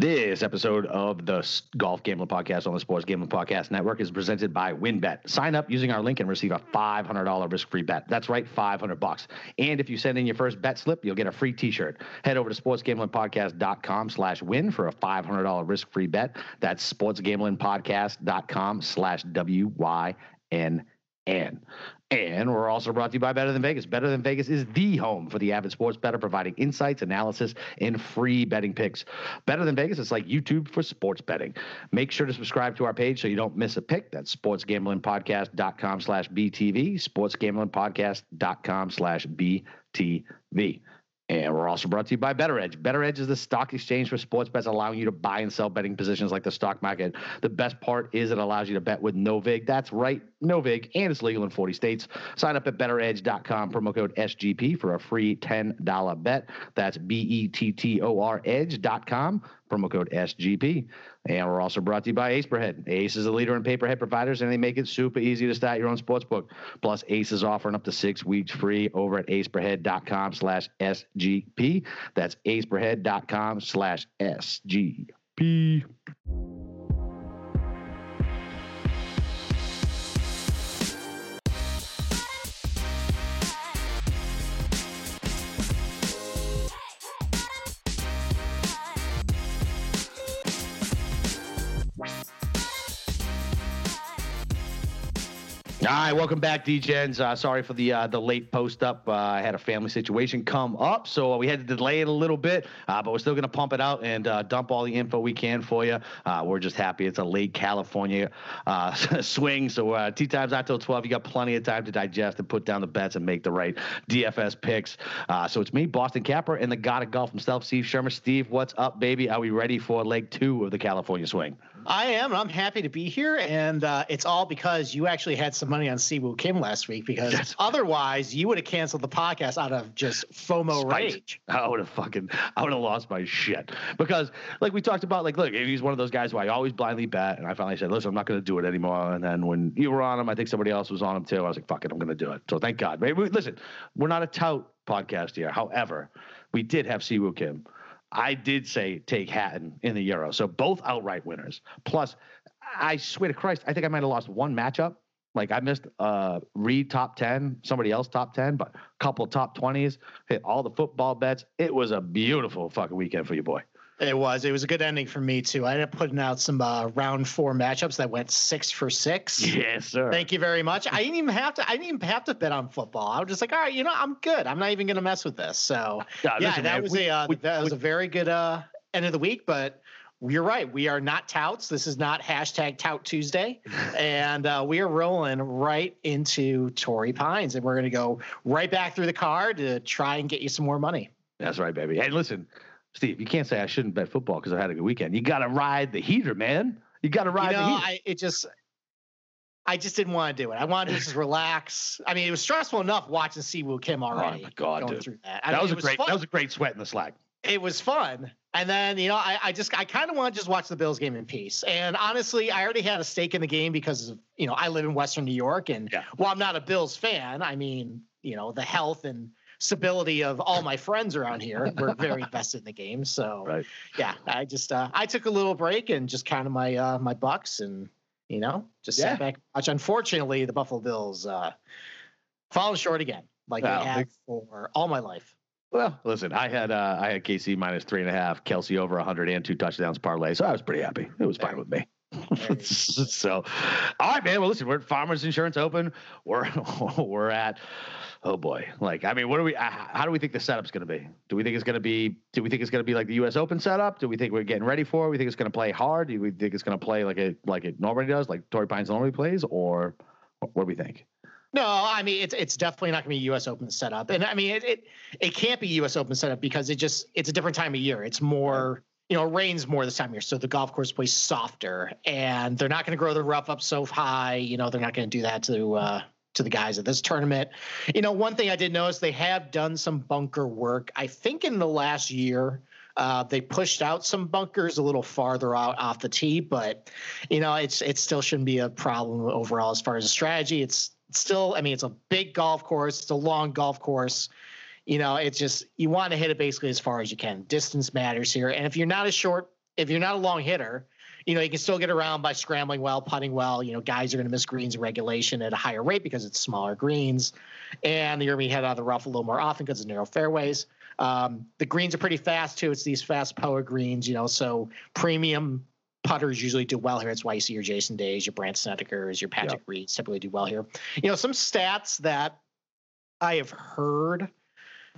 This episode of the Golf Gambling Podcast on the Sports Gambling Podcast Network is presented by WynnBET. Sign up using our link and receive a $500 risk-free bet. That's right, 500 bucks. And if you send in your first bet slip, you'll get a free T-shirt. Head over to sportsgamblingpodcast.com/win for a $500 risk-free bet. That's sportsgamblingpodcast.com slash W N. And we're also brought to you by Better Than Vegas. Better Than Vegas is the home for the avid sports bettor, providing insights, analysis, and free betting picks. Better Than Vegas is like YouTube for sports betting. Make sure to subscribe to our page so you don't miss a pick. That's sportsgamblingpodcast.com slash BTV, sportsgamblingpodcast.com slash BTV. And we're also brought to you by Bettor Edge. Bettor Edge is the stock exchange for sports bets, allowing you to buy and sell betting positions like the stock market. The best part is it allows you to bet with no vig. That's right, no vig, and it's legal in 40 states. Sign up at betteredge.com, promo code SGP for a free $10 bet. That's B E T T O R edge.com, promo code SGP. And we're also brought to you by Ace Aceperhead. Ace is a leader in pay per head providers, and they make it super easy to start your own sports book. Plus, Ace is offering up to six weeks free over at aceperhead.com slash SGP. That's aceperhead.com slash SGP. All right, welcome back, DGens. Uh, sorry for the uh, the late post up. Uh, I had a family situation come up, so we had to delay it a little bit, uh, but we're still going to pump it out and uh, dump all the info we can for you. Uh, we're just happy it's a late California swing, so tee times out till twelve. You got plenty of time to digest and put down the bets and make the right DFS picks. so it's me, Boston Capper, and the God of Golf himself, Steve Schirmer. Steve, what's up, baby? Are we ready for leg two of the California swing? I am. I'm happy to be here, and uh, it's all because you actually had some money on Si Woo Kim last week. Because yes. otherwise, you would have canceled the podcast out of just FOMO Spite. rage. I would have fucking, I would have lost my shit. Because, like we talked about, like, look, he's one of those guys who I always blindly bet, and I finally said, listen, I'm not going to do it anymore. And then when you were on him, I think somebody else was on him too. I was like, fuck it, I'm going to do it. So thank God. Maybe listen, we're not a tout podcast here. However, we did have Si Woo Kim. I did say take Hatton in the Euro. So both outright winners. Plus, I swear to Christ, I think I might have lost one matchup. Like I missed uh Reed top 10, somebody else top 10, but a couple top 20s, hit all the football bets. It was a beautiful fucking weekend for you, boy. It was. It was a good ending for me too. I ended up putting out some uh, round four matchups that went six for six. Yes, sir. Thank you very much. I didn't even have to. I didn't even have to bet on football. I was just like, all right, you know, I'm good. I'm not even going to mess with this. So yeah, yeah listen, that man, was we, a uh, we, that was we, a very good uh, end of the week. But you're right. We are not touts. This is not hashtag tout Tuesday. and uh, we are rolling right into Torrey Pines. And we're going to go right back through the card to try and get you some more money. That's right, baby. Hey, listen, Steve, you can't say I shouldn't bet football because I had a good weekend. You got to ride the heater, man. You got to ride you know, the heater. I, it just, I just didn't want to do it. I wanted to just relax. I mean, it was stressful enough watching Si Woo Kim already. Oh my god, going dude. through that. That mean, was a was great. Fun. That was a great sweat in the slack. It was fun. And then, you know, I, I just I kind of want to just watch the Bills game in peace. And honestly, I already had a stake in the game because of, you know, I live in Western New York. And yeah. while I'm not a Bills fan, I mean, you know, the health and stability of all my friends around here. We're very invested in the game. So right. yeah, I just uh, I took a little break and just counted my uh, my bucks and you know just yeah. sat back watch. Unfortunately, the Buffalo Bills uh, fallen short again, like wow. they have for all my life. Well, listen, I had uh, I had KC minus three and a half, Kelce over 100 and two touchdowns parlay, so I was pretty happy. It was fine with me. so, all right, man. Well, listen, we're at Farmers Insurance Open. We're we're at oh boy, like I mean, what do we? Uh, how do we think the setup's going to be? Do we think it's going to be? Do we think it's going to be like the U.S. Open setup? Do we think we're getting ready for? it? We think it's going to play hard? Do we think it's going to play like it like it normally does, like Torrey Pines normally plays, or what do we think? No, I mean it's it's definitely not going to be U.S. Open setup, and I mean it, it it can't be U.S. Open setup because it just it's a different time of year. It's more you know, it rains more this time of year, so the golf course plays softer, and they're not going to grow the rough up so high. You know, they're not going to do that to uh, to the guys at this tournament. You know, one thing I did notice they have done some bunker work. I think in the last year, uh, they pushed out some bunkers a little farther out off the tee, but you know, it's it still shouldn't be a problem overall as far as a strategy. It's still, I mean, it's a big golf course. It's a long golf course. You know, it's just you want to hit it basically as far as you can. Distance matters here, and if you're not a short if you're not a long hitter, you know, you can still get around by scrambling well, putting well. You know, guys are going to miss greens regulation at a higher rate because it's smaller greens, and you're going to head out of the rough a little more often because it's narrow fairways. Um, the greens are pretty fast too. It's these fast Poa greens, you know, so premium putters usually do well here. That's why you see your Jason Days, your Brandt Snedekers, your Patrick. Reeds typically do well here. You know, some stats that I have heard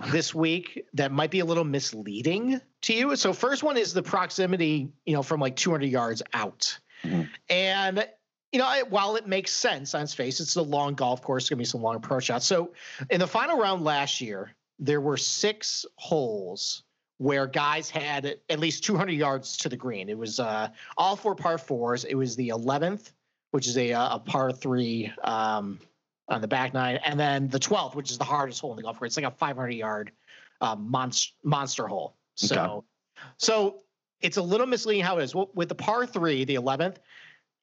this week that might be a little misleading to you. So first one is the proximity, you know, from like 200 yards out. Mm-hmm. And you know, while it makes sense on its face, it's a long golf course, going to be some long approach shots. So in the final round last year, there were six holes where guys had at least 200 yards to the green. It was uh, all four par fours. It was the 11th, which is a, a par three um, on the back nine, and then the 12th, which is the hardest hole in the golf course. It's like a 500 yard um, monster monster hole. So, okay. so it's a little misleading how it is. With the par three, the 11th,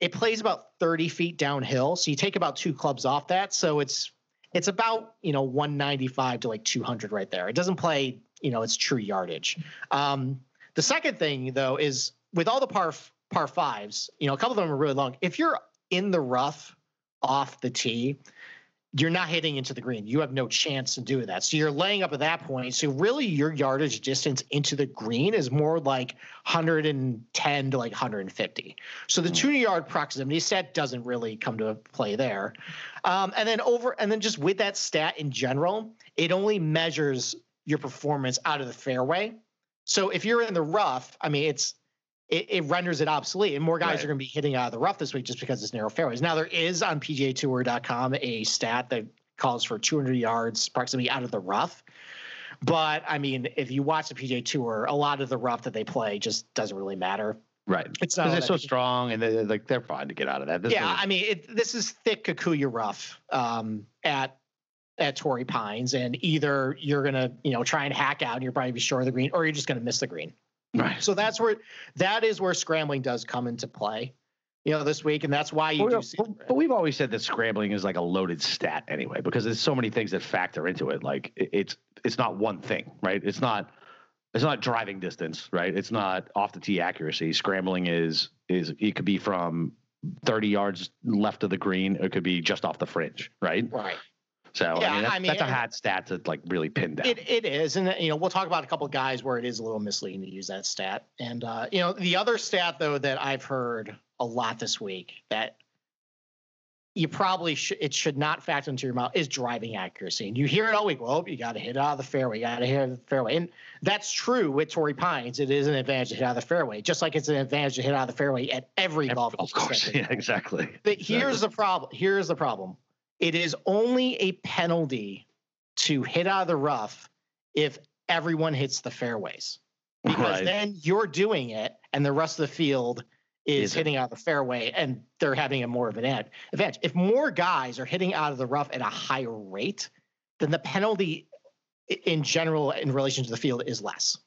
it plays about 30 feet downhill. So you take about two clubs off that. So it's it's about you know 195 to like 200 right there. It doesn't play you know its true yardage. Um, the second thing though is with all the par par fives, you know, a couple of them are really long. If you're in the rough off the tee, you're not hitting into the green. You have no chance in doing that. So you're laying up at that point. So really your yardage distance into the green is more like 110 to like 150. So the hmm. two yard proximity stat doesn't really come to play there. Um, and then over and then just with that stat in general, it only measures your performance out of the fairway. So if you're in the rough, I mean it's it, it renders it obsolete. And more guys right. are going to be hitting out of the rough this week just because it's narrow fairways. Now, there is on PGAtour.com a stat that calls for 200 yards proximity out of the rough. But I mean, if you watch the PGA Tour, a lot of the rough that they play just doesn't really matter. Right. It's not they're so strong and they're like they're fine to get out of that. This yeah, is, I mean, it, this is thick Kikuyu rough um, at at Torrey Pines, and either you're gonna you know try and hack out and you're probably be short of the green, or you're just gonna miss the green. Right. So that's where that is where scrambling does come into play. You know, this week, and that's why you well, do. But, but we've always said that scrambling is like a loaded stat anyway, because there's so many things that factor into it. Like it's it's not one thing, right? It's not it's not driving distance, right? It's not off the tee accuracy. Scrambling is is it could be from 30 yards left of the green. It could be just off the fringe, right? Right. So yeah, I mean, that's, I mean, that's a hot stat to like really pin down. It, it is, and you know we'll talk about a couple guys where it is a little misleading to use that stat. And uh, you know the other stat though that I've heard a lot this week that you probably should it should not factor into your mouth is driving accuracy. And you hear it all week. Well, you got to hit out of the fairway. You got to hit out of the fairway, and that's true with Torrey Pines. It is an advantage to hit out of the fairway, just like it's an advantage to hit out of the fairway at every, every golf course. Yeah, exactly. But here's the problem. Here's the problem it is only a penalty to hit out of the rough if everyone hits the fairways. Because right. then you're doing it and the rest of the field is, hitting out of the fairway and they're having a more of an advantage. If more guys are hitting out of the rough at a higher rate, then the penalty in general in relation to the field is less.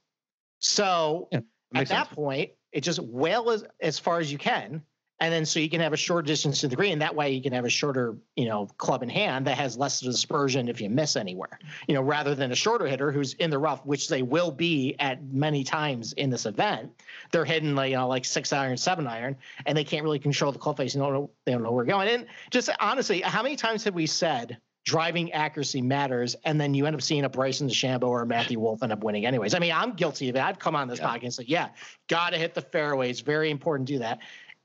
So yeah, at that point, it just well as as far as you can and then so you can have a short distance to the green. That way you can have a shorter, you know, club in hand that has less dispersion if you miss anywhere. You know, rather than a shorter hitter who's in the rough, which they will be at many times in this event. They're hitting like you know like six iron, seven iron, and they can't really control the club face. They don't know they don't know where we're going. And just honestly, how many times have we said? driving accuracy matters, and then you end up seeing a Bryson DeChambeau or a Matthew Wolff end up winning anyways. I mean, I'm guilty of it. I've come on this yeah. podcast and said, yeah, got to hit the fairway. It's very important to do that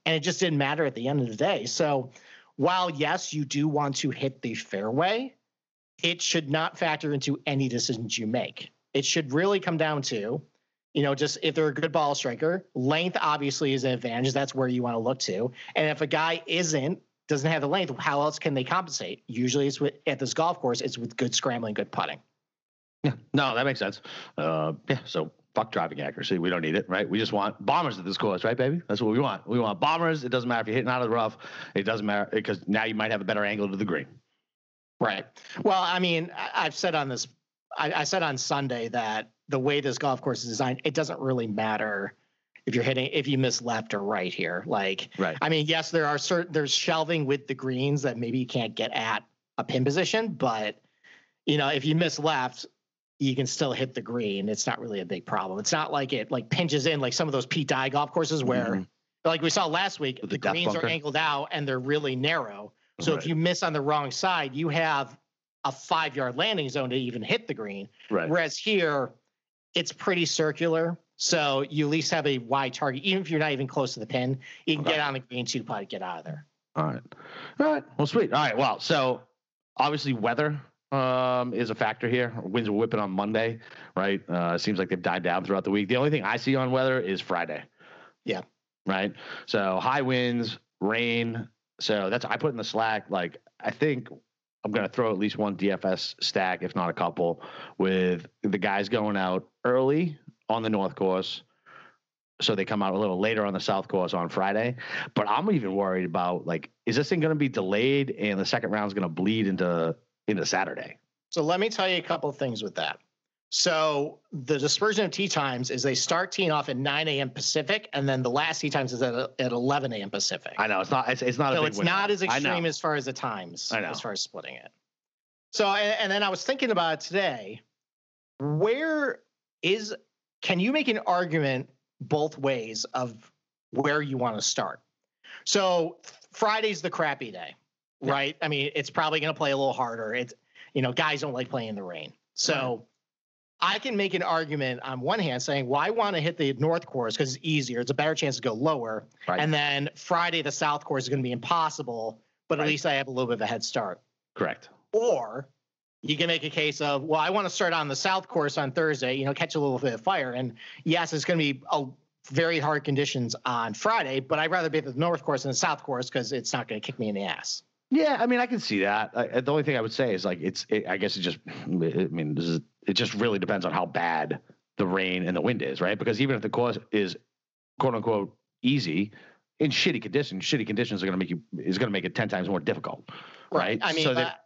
and it just didn't matter at the end of the day. So while yes, you do want to hit the fairway, it should not factor into any decisions you make. It should really come down to, you know, just if they're a good ball striker, length obviously is an advantage. That's where you want to look to. And if a guy isn't, doesn't have the length, how else can they compensate? Usually it's with at this golf course, it's with good scrambling, good putting. Yeah, no, that makes sense. Uh, yeah, so fuck driving accuracy. We don't need it, right? We just want bombers at this course, right, baby? That's what we want. We want bombers. It doesn't matter if you're hitting out of the rough. It doesn't matter because now you might have a better angle to the green. Right. Well, I mean, I've said on this, I, I said on Sunday that the way this golf course is designed, it doesn't really matter if you're hitting if you miss left or right here. Like, right. I mean, yes, there are certain there's shelving with the greens that maybe you can't get at a pin position, but you know, if you miss left, you can still hit the green. It's not really a big problem. It's not like it like pinches in like some of those Pete Dye golf courses where, Mhm. like we saw last week, the, the greens bunker. are angled out and they're really narrow. So Right. if you miss on the wrong side, you have a five yard landing zone to even hit the green. Right. Whereas here, it's pretty circular. So you at least have a wide target. Even if you're not even close to the pin, you can get on the green two putt, get out of there. All right. All right. Well, sweet. All right. Well, so obviously weather um, is a factor here. Winds were whipping on Monday, right? Uh, it seems like they've died down throughout the week. The only thing I see on weather is Friday. Yeah. Right. So high winds, rain. So that's I put in the slack. Like I think I'm gonna throw at least one DFS stack, if not a couple, with the guys going out early on the north course. So they come out a little later on the south course on Friday. But I'm even worried about like, is this thing going to be delayed and the second round is going to bleed into into Saturday? So let me tell you a couple of things with that. So the dispersion of tee times is they start teeing off at 9 a.m. Pacific, and then the last tee times is at, at 11 a.m. Pacific. I know it's not. It's, it's not. a so it's window. not as extreme as far as the times, I know. as far as splitting it. So and, and then I was thinking about it today. Where is can you make an argument both ways of where you want to start? So Friday's the crappy day, Yeah. right? I mean, it's probably going to play a little harder. It's you know, guys don't like playing in the rain. So I can make an argument on one hand saying, well, I want to hit the north course because it's easier. It's a better chance to go lower. Right. And then Friday, the south course is going to be impossible, but at least I have a little bit of a head start. Correct. Or you can make a case of, well, I want to start on the south course on Thursday, you know, catch a little bit of fire. And yes, it's going to be a very hard conditions on Friday, but I'd rather be at the north course than the south course because it's not going to kick me in the ass. Yeah, I mean, I can see that. I, the only thing I would say is like it's. It, I guess it just. I mean, this is. It just really depends on how bad the rain and the wind is, right? Because even if the course is quote unquote easy, in shitty conditions, shitty conditions are going to make you is going to make it ten times more difficult, right? I mean, so that,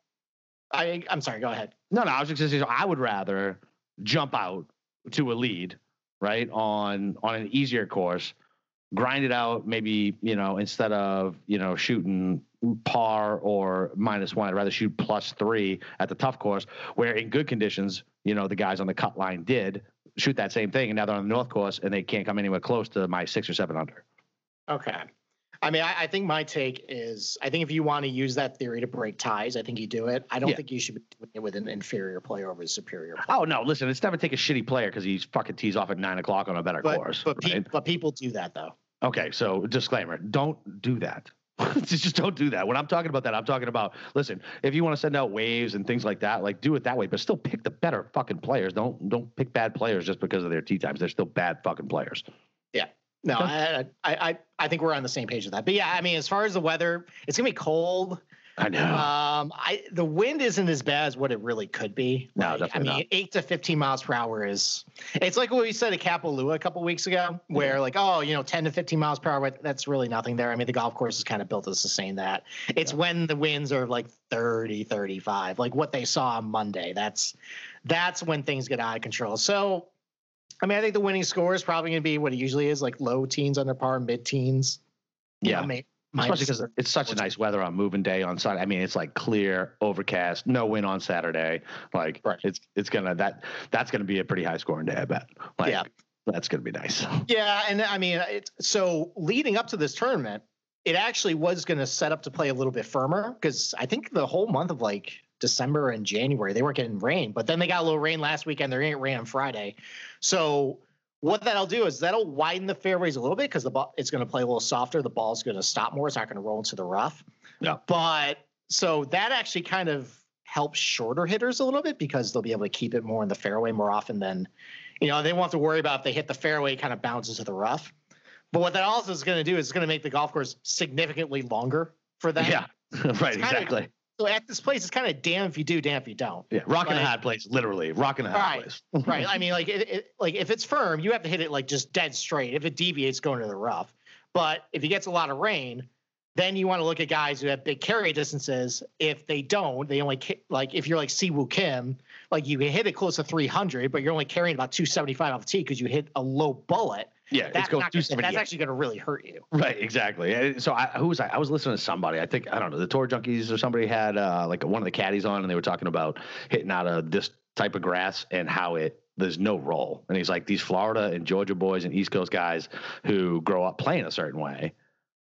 I, I'm sorry, go ahead. No, no, I was just gonna so I would rather jump out to a lead, right? On on an easier course, grind it out, maybe, you know, instead of, you know, shooting par or minus one, I'd rather shoot plus three at the tough course, where in good conditions, you know, the guys on the cut line did shoot that same thing, and now they're on the north course and they can't come anywhere close to my six or seven under. Okay. I mean, I, I think my take is I think if you want to use that theory to break ties, I think you do it. I don't Yeah. think you should be doing it with an inferior player over a superior player. Oh no, listen, it's never take a shitty player because he's fucking tees off at nine o'clock on a better But, course. but, pe- but people do that though. Okay, so disclaimer: don't do that. just don't do that. When I'm talking about that, I'm talking about listen. If you want to send out waves and things like that, like do it that way, but still pick the better fucking players. Don't don't pick bad players just because of their tee times. They're still bad fucking players. No, I, I I I think we're on the same page with that. But yeah, I mean, as far as the weather, it's gonna be cold. I know. Um, I the wind isn't as bad as what it really could be. No, Like, I mean, not. eight to fifteen miles per hour is. It's like what we said at Kapalua a couple weeks ago, where like, oh, you know, ten to fifteen miles per hour. That's really nothing there. I mean, the golf course is kind of built to sustain that. It's when the winds are like 30, 35, like what they saw on Monday. That's that's when things get out of control. So, I mean, I think the winning score is probably going to be what it usually is, like low teens under par, mid teens. yeah, especially because it's such a nice weather on moving day on Sunday. I mean, it's like clear, overcast, no wind on Saturday. Like Right. it's it's gonna that that's gonna be a pretty high scoring day. I bet. Like, Yeah. that's gonna be nice. Yeah, and I mean, it's so leading up to this tournament, it actually was going to set up to play a little bit firmer because I think the whole month of like December and January they weren't getting rain, but then they got a little rain last weekend. They're getting rain on Friday, so what that'll do is that'll widen the fairways a little bit because the ball it's going to play a little softer. The ball's going to stop more. It's not going to roll into the rough. Yeah. But so that actually kind of helps shorter hitters a little bit because they'll be able to keep it more in the fairway more often than, you know, they won't have to worry about if they hit the fairway, it kind of bounces to the rough. But what that also is going to do is it's going to make the golf course significantly longer for them. yeah, right, exactly. So at this place, it's kind of damn if you do, damn if you don't. Yeah, rocking a Like- hard place, literally rocking a hard Right, place. right. I mean, like, it, it, like if it's firm, you have to hit it like just dead straight. If it deviates, going to the rough. But if it gets a lot of rain, then you want to look at guys who have big carry distances. If they don't, they only like if you're like Si Woo Kim, like you hit it close to 300, but you're only carrying about 275 off the tee because you hit a low bullet. Yeah, it's that's go not two gonna- seventy that's actually going to really hurt you. Right, exactly. So I, who was I? I was listening to somebody. I think I don't know the tour junkies or somebody had uh, like one of the caddies on, and they were talking about hitting out of this type of grass and how it there's no roll. And he's like these Florida and Georgia boys and East Coast guys who grow up playing a certain way,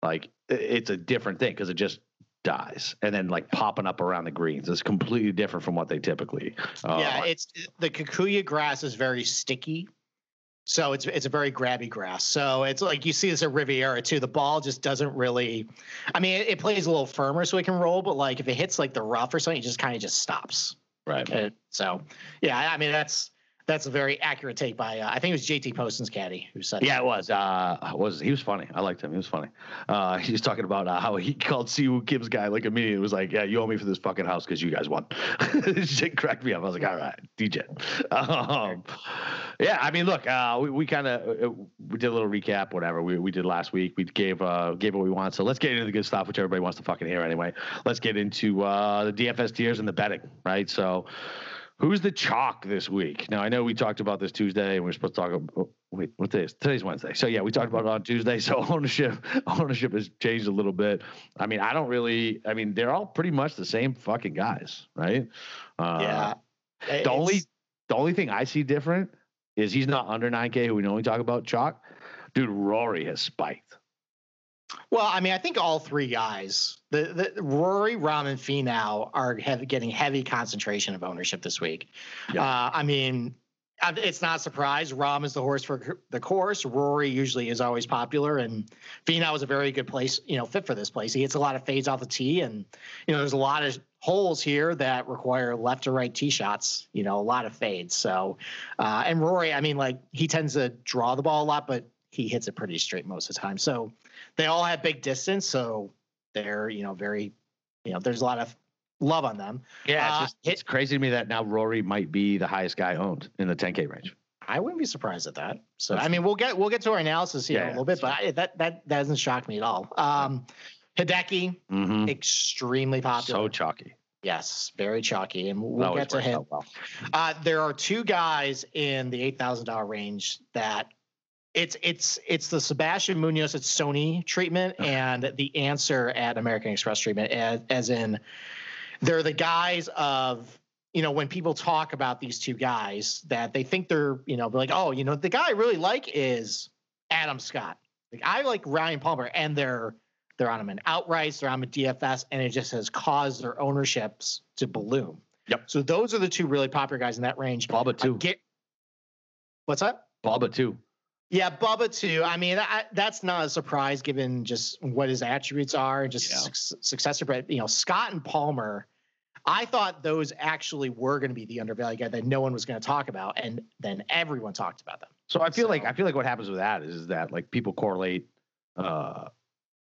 like it's a different thing because it just dies and then like popping up around the greens is completely different from what they typically. Uh, yeah, it's the Kikuyu grass is very sticky. So it's it's a very grabby grass. So it's like you see this at Riviera too. The ball just doesn't really. I mean, it, it plays a little firmer so it can roll, but like if it hits like the rough or something, it just kind of just stops. right. So yeah, I mean that's that's a very accurate take by uh, I think it was JT Poston's caddy who said. Yeah, it was. Uh, was he was funny. I liked him. He was funny. Uh, he was talking about uh, how he called Si Woo Kim's guy like immediately. Was like, "Yeah, you owe me for this fucking house because you guys won." Shit cracked me up. I was like, "All right, DJ." Um, yeah, I mean, look, uh, we, we kind of we did a little recap, whatever we, we did last week. We gave uh, gave what we want. So let's get into the good stuff, which everybody wants to fucking hear anyway. Let's get into uh, the DFS tiers and the betting, right? So. Who's the chalk this week? Now I know we talked about this Tuesday, and we are supposed to talk. About, oh, wait, what day is today's Wednesday? So yeah, we talked about it on Tuesday. So ownership ownership has changed a little bit. I mean, I don't really. I mean, they're all pretty much the same fucking guys, right? Uh, yeah. The only the only thing I see different is he's not under 9K, who we normally talk about chalk. Dude, Rory has spiked. Well, I mean, I think all three guys, the, the Rory, Rahm, and Finau are getting heavy concentration of ownership this week. Yeah. Uh, I mean, it's not a surprise. Rahm is the horse for the course. Rory usually is always popular, and Finau is a very good place, you know, fit for this place. He hits a lot of fades off the tee, and you know, there's a lot of holes here that require left to right tee shots. You know, a lot of fades. So, uh, and Rory, I mean, like he tends to draw the ball a lot, but he hits it pretty straight most of the time. So they all have big distance, so they're you know very, you know, there's a lot of love on them. Yeah, it's Uh, just it's crazy to me that now Rory might be the highest guy owned in the 10K range. I wouldn't be surprised at that. So I mean, we'll get we'll get to our analysis here Yeah, in a little bit, but I, that that that doesn't shock me at all. Um, Hideki, Mm-hmm. extremely popular. So chalky. yes, very chalky, and we'll Always get to him. well. Uh, there are two guys in the eight thousand dollar range that it's it's it's the Sebastian Munoz at Sony treatment and the answer at American Express treatment, as, as in they're the guys of you know when people talk about these two guys that they think they're you know like oh you know the guy I really like is Adam Scott. Like I like Ryan Palmer, and they're they're on him in outrights, they're on a DFS, and it just has caused their ownerships to balloon. Yep. So those are the two really popular guys in that range. Uh, too. Get, what's that? Bubba too. Yeah, Bubba too. I mean, I, that's not a surprise given just what his attributes are and just Yeah. suc- successor. But you know, Scott and Palmer, I thought those actually were going to be the undervalued guy that no one was going to talk about, and then everyone talked about them. So I feel like I feel like what happens with that is, is that like people correlate uh,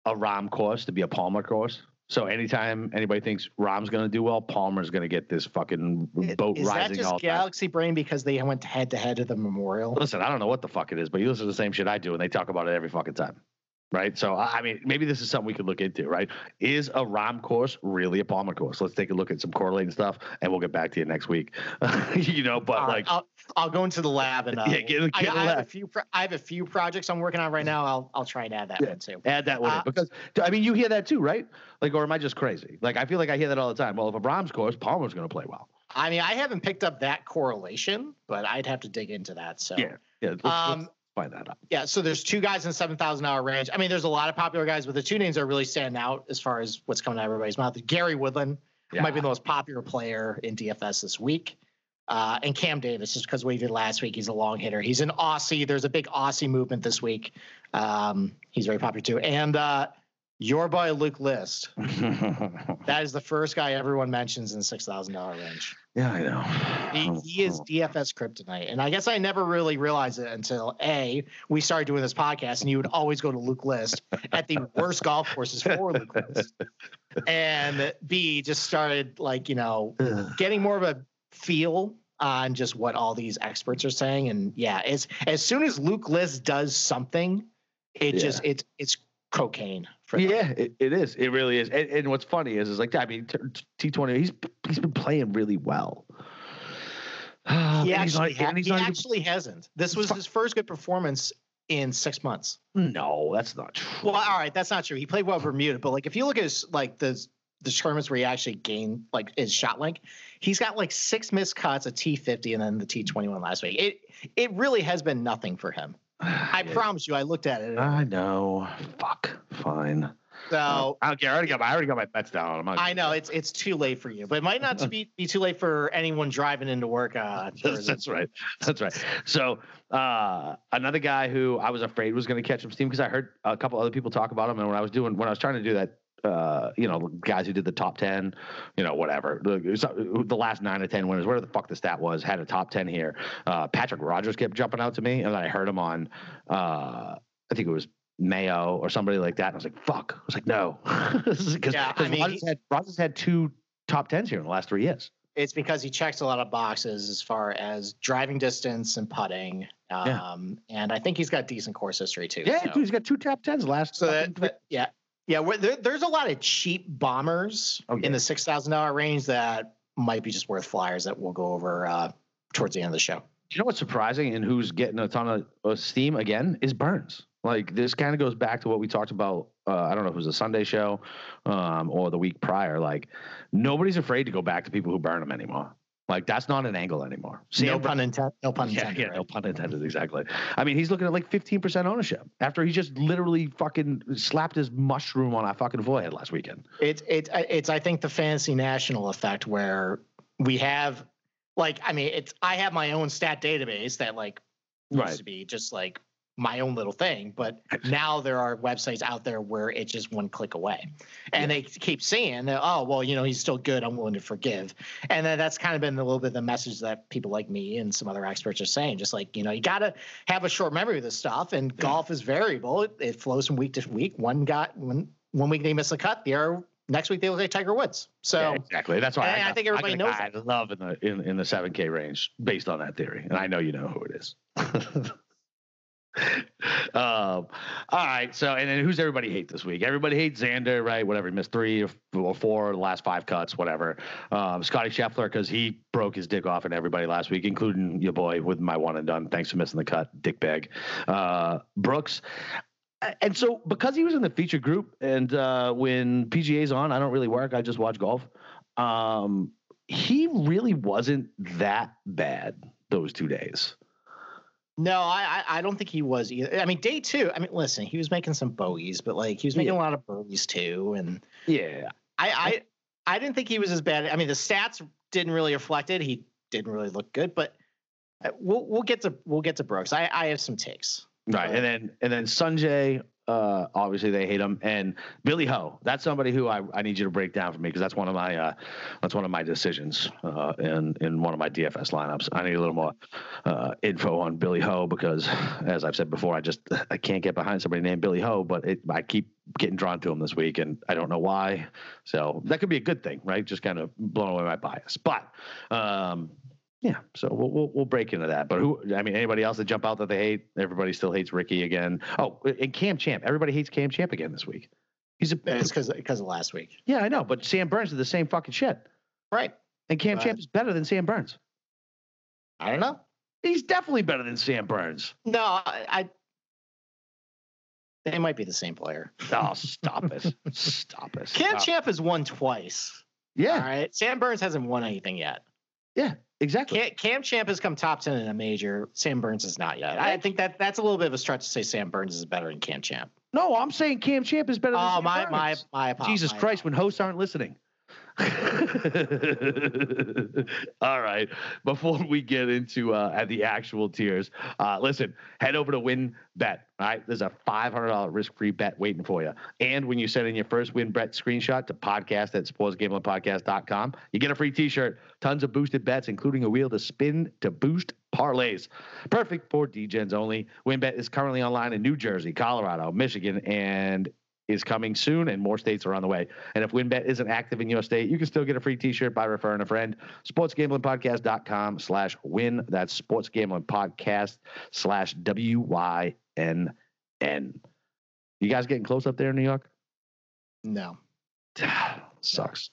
a Rahm course to be a Palmer course. So anytime anybody thinks Rahm's going to do well, Palmer's going to get this fucking boat Is that rising just all the time. Galaxy Brain because they went head to head at the Memorial? Listen, I don't know what the fuck it is, but you listen to the same shit I do, and they talk about it every fucking time. Right. So, I I mean, maybe this is something we could look into, right? Is a Rahm course really a Palmer course? Let's take a look at some correlating stuff, and we'll get back to you next week. you know, but Uh, like, I'll, I'll go into the lab and uh, yeah, get, I, get I have a few. Pro- I have a few projects I'm working on right now. I'll I'll try and add that Yeah. one too. Add that one Uh, because I mean, you hear that too, right? Like, or am I just crazy? Like, I feel like I hear that all the time. Well, if a Brahms course, Palmer's going to play well. I mean, I haven't picked up that correlation, but I'd have to dig into that. So Yeah, yeah. Let's, Um, let's find that out. Yeah, so there's two guys in the seven thousand hour range. I mean, there's a lot of popular guys, but the two names that are really standing out as far as what's coming out of everybody's mouth. Gary Woodland might be the most popular player in DFS this week, uh, and Cam Davis, just because what he did last week, he's a long hitter. He's an Aussie. There's a big Aussie movement this week. Um, he's very popular too, and uh, your boy Luke List. That is the first guy everyone mentions in the six thousand dollar range. Yeah, I know. He, oh, he is oh. DFS kryptonite. And I guess I never really realized it until A, we started doing this podcast and you would always go to Luke List at the worst golf courses for Luke List. And B, just started like, you know, getting more of a feel on just what all these experts are saying. And yeah, as as soon as Luke List does something, it Yeah. just it's it's cocaine for. Yeah, it, it is. It really is. And, and what's funny is, is like I mean, T twenty. He's he's been playing really well. He he's not- actually, ha- he even- actually hasn't. This was his first good performance in six months. No, that's not true. Well, all right, that's not true. He played well Bermuda, but like if you look at his like the the tournaments where he actually gained like his shot link, he's got like six missed cuts, a T fifty, and then the T twenty one last week. It it really has been nothing for him. I Yeah, promise you, I looked at it. I know. Fuck. Fine. So I don't care. I already got my, I already got my bets down. I know it's it's too late for you, but it might not be, be too late for anyone driving into work. Uh, That's, that's right. That's right. So uh, another guy who I was afraid was going to catch some steam because I heard a couple other people talk about him, and when I was doing when I was trying to do that. Uh, you know, guys who did the top ten, you know, whatever. The, the last nine or ten winners, whatever the fuck the stat was, had a top ten here. Uh, Patrick Rodgers kept jumping out to me, and then I heard him on, uh, I think it was Mayo or somebody like that, and I was like, "Fuck!" I was like, "No," because Yeah, I mean, Rodgers, had, Rodgers had two top tens here in the last three years. it's because he checks a lot of boxes as far as driving distance and putting. Um, Yeah. and I think he's got decent course history too. Yeah, so. dude, he's got two top tens last. So that, that- yeah, yeah. There, there's a lot of cheap bombers Oh, yeah. in the six thousand dollar range that might be just worth flyers that we'll go over uh, towards the end of the show. you know what's surprising and who's getting a ton of steam again is Burns. Like this kind of goes back to what we talked about. Uh, I don't know if it was a Sunday show um, or the week prior. Like nobody's afraid to go back to people who burn them anymore. Like that's not an angle anymore. no pun intended. No pun intended. yeah, right? no pun intended. Exactly. I mean, he's looking at like 15% ownership after he just literally fucking slapped his mushroom on our fucking forehead last weekend. It's it's it's I think the fantasy national effect where we have like I mean it's I have my own stat database that like used to be just like my own little thing, but now there are websites out there where it's just one click away, and they keep saying that oh well you know he's still good I'm willing to forgive, and then that's kind of been a little bit the message that people like me and some other experts are saying just like you know you got to have a short memory of this stuff, and golf is variable it, it flows from week to week. One got one one week they miss a cut, the other next week they look like Tiger Woods. So. Yeah, exactly. That's why I, I think everybody a knows I love in the in, in the seven K range based on that theory, and I know you know who it is. um, all right. So, and then who's everybody hate this week? Everybody hates Xander, right? Whatever. He missed three or four the last five cuts, whatever. Um, Scotty Scheffler because he broke his dick off in everybody last week, including your boy with my one and done. Thanks for missing the cut, dick bag. Uh, Brooks. And so, because he was in the feature group, and uh, when PGA's on, I don't really work. I just watch golf. Um, he really wasn't that bad those two days. No, I, I don't think he was either. I mean, day two. I mean, listen, he was making some bogeys, but like he was making a lot of birdies too. And Yeah, I I I didn't think he was as bad. I mean, the stats didn't really reflect it. He didn't really look good, but uh, we'll we'll get to we'll get to Brooks. I I have some takes. right. And then and then Sanjay, uh, obviously they hate him, and Billy Ho. That's somebody who I, I need you to break down for me because that's one of my uh, that's one of my decisions uh, in in one of my DFS lineups. I need a little more uh, info on Billy Ho because, as I've said before, I just I can't get behind somebody named Billy Ho, but it, I keep getting drawn to him this week, and I don't know why. So that could be a good thing, right? Just kind of blowing away my bias, but. Um, yeah, so we'll, we'll we'll break into that. But who? I mean, anybody else that jump out that they hate? Everybody still hates Ricky again. Oh, and Cam Champ. Everybody hates Cam Champ again this week. He's a It's because because of last week, yeah, I know, but Sam Burns did the same fucking shit, right? and Cam Right. Champ is better than Sam Burns. I don't know. He's definitely better than Sam Burns. No, I. I they might be the same player. Oh, stop it, stop it. Cam Uh, Champ has won twice. yeah, All right. Sam Burns hasn't won anything yet. Exactly. Cam, Cam Champ has come top ten in a major. Sam Burns is not yet. I think that that's a little bit of a stretch to say Sam Burns is better than Cam Champ. No, I'm saying Cam Champ is better than Oh Sam my Burns. my my Jesus my Christ, when hosts aren't listening. All right. Before we get into uh, at the actual tiers, uh, listen, head over to Win Bet. All right. There's a $500 risk free bet waiting for you. And when you send in your first WynnBET screenshot to podcast at sportsgamblingpodcast.com, you get a free t shirt, tons of boosted bets, including a wheel to spin to boost parlays. Perfect for DGens only. WynnBET is currently online in New Jersey, Colorado, Michigan, and is coming soon, and more states are on the way. And if WynnBET isn't active in your state, you can still get a free T-shirt by referring a friend. SportsGamblingPodcast.com slash win. That's SportsGamblingPodcast slash W Y N N. You guys getting close up there in New York? No. Sucks.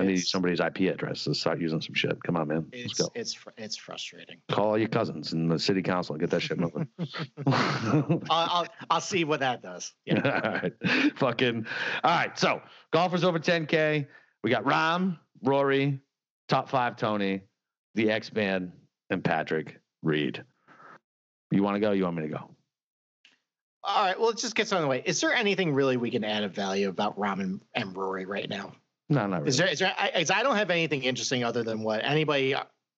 I need somebody's IP address to start using some shit. Come on, man. Let's It's go. it's fr- it's frustrating. Call your cousins in the city council and get that shit moving. I'll, I'll I'll see what that does. Yeah. all right. Fucking. All right. So golfers over 10K. We got Rahm, Rory, top five Tony, the X Man, and Patrick Reed. You want to go? You want me to go? All right. Well, let's just get something away. Is there anything really we can add of value about Ramen and Rory right now? No, not really. Is there? Is there? I, I don't have anything interesting other than what anybody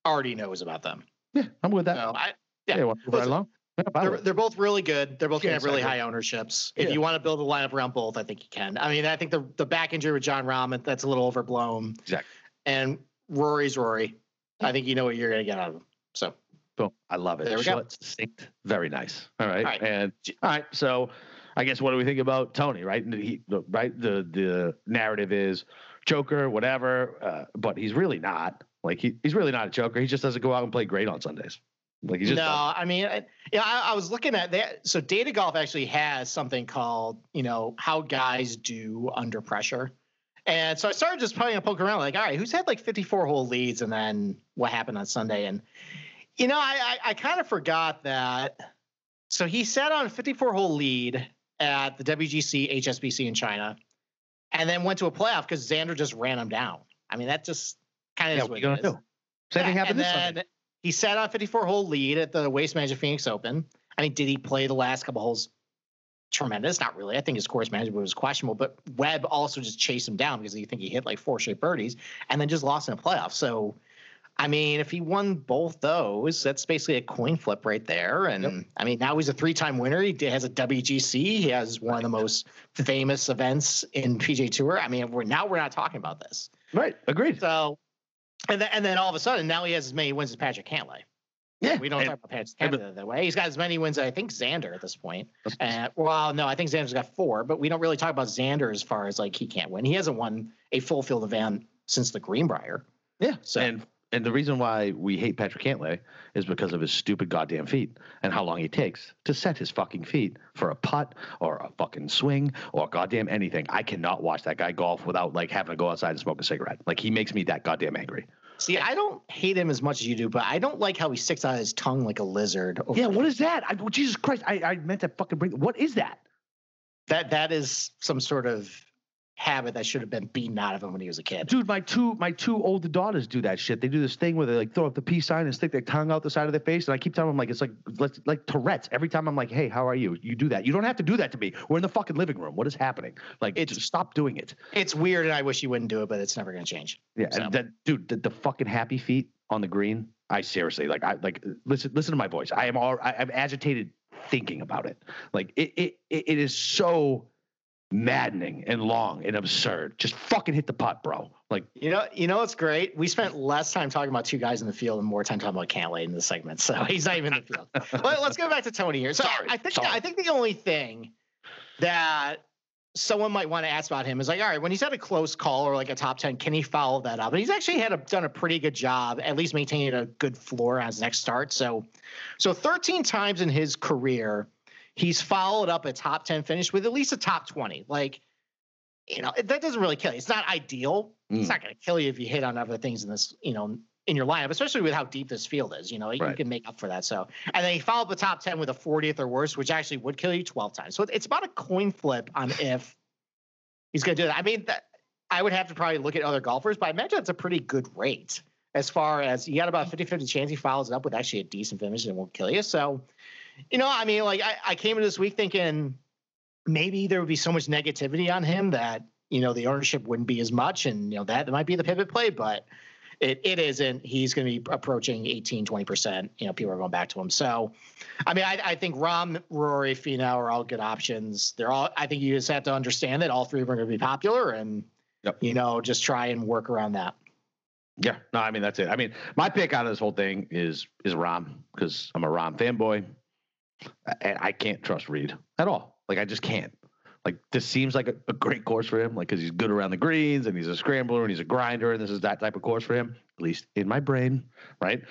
already knows about them. yeah, I'm with that. So I, yeah, yeah. move right along? Yeah, they're, they're both really good. They're both going to Yes, have really I high ownerships. If Yeah. you want to build a lineup around both, I think you can. I mean, I think the the back injury with Jon Rahm that's a little overblown. Exactly. And Rory's Rory. I think you know what you're going to get out of him. So Boom. I love it. There we go. Short, succinct, very nice. All right. All right. And all right. So I guess what do we think about Tony, right? He, right. The the narrative is choker, whatever, uh, but he's really not. Like he, he's really not a choker. He just doesn't go out and play great on Sundays. Like he just no, doesn't. I mean, I, yeah, I, I was looking at that. So Data Golf actually has something called, you know, how guys do under pressure. And so I started just playing a poke around, like, all right, who's had like 54 hole leads, and then what happened on Sunday? And you know, I I, I kind of forgot that. So he sat on a 54 hole lead at the WGC HSBC in China, and then went to a playoff because Xander just ran him down. I mean, that just kind of Yeah, is what what you gonna do? Same thing happened and this then Sunday. he sat on 54 hole lead at the Waste Management Phoenix Open. I mean, did he play the last couple holes? Tremendous, not really. I think his course management was questionable, but Webb also just chased him down because he think he hit like four straight birdies and then just lost in a playoff. So, I mean, if he won both those, that's basically a coin flip right there. And Yep. I mean, now he's a three-time winner. He has a WGC. He has one of the most famous events in PGA Tour. I mean, we're now we're not talking about this. Right. Agreed. So, and then, and then all of a sudden, now he has as many wins as Patrick Cantlay. Yeah. We don't and- talk about Patrick Cantlay that way. He's got as many wins as I think Xander at this point. Uh, well, no, I think Xander's got four, but we don't really talk about Xander as far as like he can't win. He hasn't won a full field event since the Greenbrier. Yeah. So- and and the reason why we hate Patrick Cantlay is because of his stupid goddamn feet and how long he takes to set his fucking feet for a putt or a fucking swing or goddamn anything. I cannot watch that guy golf without like having to go outside and smoke a cigarette. Like he makes me that goddamn angry. See, I don't hate him as much as you do, but I don't like how he sticks out his tongue like a lizard. over- Yeah, what is that? I, Jesus Christ, I, I meant to fucking bring. What is that? that that is some sort of habit that should have been beaten out of him when he was a kid. Dude, my two my two older daughters do that shit. They do this thing where they like throw up the peace sign and stick their tongue out the side of their face. And I keep telling them like it's like like, like Tourette's. Every time I'm like, hey, how are you? You do that. You don't have to do that to me. We're in the fucking living room. What is happening? Like, It's- just stop doing it. It's weird, and I wish you wouldn't do it, but it's never going to change. Yeah, So- and that dude, the, the fucking happy feet on the green. I seriously like I like listen listen to my voice. I am all I, I'm agitated thinking about it. Like it it it is so maddening and long and absurd. Just fucking hit the putt, bro. Like You know, you know what's great? We spent less time talking about two guys in the field and more time talking about Cantlay in this segment. So he's not even in the field. but let's go back to Tony here. So Sorry, I think sorry. I think the only thing that someone might want to ask about him is like, all right, when he's had a close call or like a top ten, can he follow that up? And he's actually had a, done a pretty good job, at least maintaining a good floor on his next start. So, so 13 times in his career, he's followed up a top 10 finish with at least a top 20. Like, you know, that doesn't really kill you. It's not ideal. It's Mm. not going to kill you if you hit on other things in this, you know, in your lineup, especially with how deep this field is. You know, you can make up for that. So, and then he followed up the top 10 with a 40th or worse, which actually would kill you 12 times. So it's about a coin flip on if he's going to do that. I mean, that, I would have to probably look at other golfers, but I imagine it's a pretty good rate as far as you got about 50 50 chance he follows it up with actually a decent finish and it won't kill you. So, you know, I mean, like I, I came into this week thinking maybe there would be so much negativity on him that, you know, the ownership wouldn't be as much. And, you know, that that might be the pivot play, but it, it isn't. He's going to be approaching 18, 20%. You know, people are going back to him. So, I mean, I, I think Rahm, Rory, Finau are all good options. They're all, I think you just have to understand that all three of them are going to be popular and, Yep. you know, just try and work around that. Yeah, no, I mean that's it. I mean, my pick out of this whole thing is is Rahm because I'm a Rahm fanboy, and I can't trust Reed at all. Like I just can't. Like this seems like a, a great course for him, like because he's good around the greens and he's a scrambler and he's a grinder and this is that type of course for him, at least in my brain, right?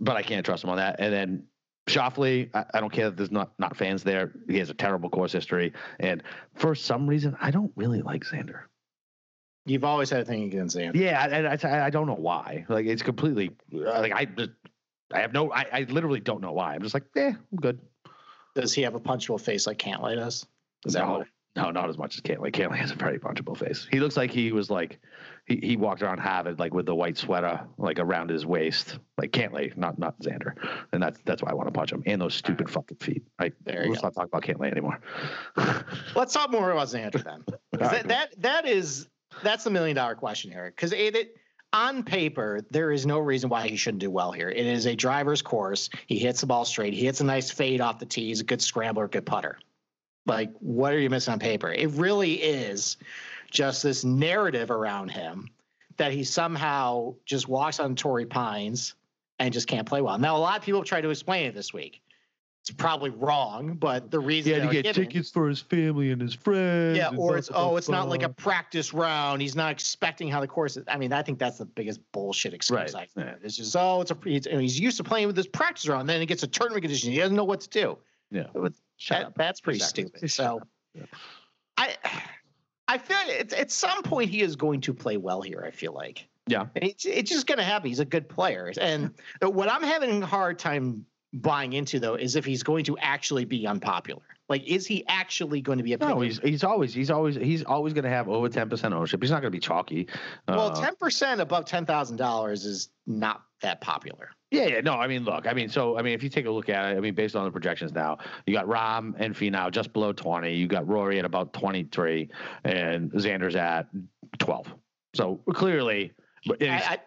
But I can't trust him on that. And then Schauffele, I, I don't care that there's not not fans there. He has a terrible course history, and for some reason, I don't really like Xander. You've always had a thing against Xander. Yeah, and I, I, I don't know why. Like it's completely like I just I have no I, I literally don't know why. I'm just like, eh, I'm good. Does he have a punchable face like Cantlay does? Is no, what? no, not as much as Cantlay. Cantlay has a very punchable face. He looks like he was like he, he walked around Harvard like with the white sweater like around his waist. Like Cantlay, not not Xander. And that's that's why I want to punch him. And those stupid fucking feet. Like There let's go. not talk about Cantlay anymore. Let's talk more about Xander then. All right, that, that that is that's the million dollar question here. Because it, it on paper there is no reason why he shouldn't do well here. It is a driver's course. He hits the ball straight. He hits a nice fade off the tee. He's a good scrambler, good putter. Like what are you missing on paper? It really is just this narrative around him that he somehow just walks on Torrey Pines and just can't play well. Now a lot of people tried to explain it this week. It's probably wrong, but the reason they're giving- tickets for his family and his friends. yeah, or it's oh, it's not like a practice round. He's not expecting how the course is. I mean, I think that's the biggest bullshit excuse Right, I've heard. It's just oh, it's a he's, he's used to playing with this practice round. Then he gets a tournament condition. He doesn't know what to do. Yeah. With- Shut that-. That's pretty Exactly. stupid. So Yeah. I I feel it's at some point he is going to play well here. I feel like. Yeah. It's, it's just going to happen. He's a good player. And what I'm having a hard time buying into, though, is if he's going to actually be unpopular. Like, is he actually going to be a No, he's he's always he's always he's always going to have over ten percent ownership. He's not going to be chalky. Well, Uh, ten percent above ten thousand dollars is not that popular. Yeah, yeah, no, I mean, look, I mean, so I mean, if you take a look at it, I mean, based on the projections now, you got Rahm and Finau just below twenty. You got Rory at about twenty three, and Xander's at twelve. So clearly, but I, I,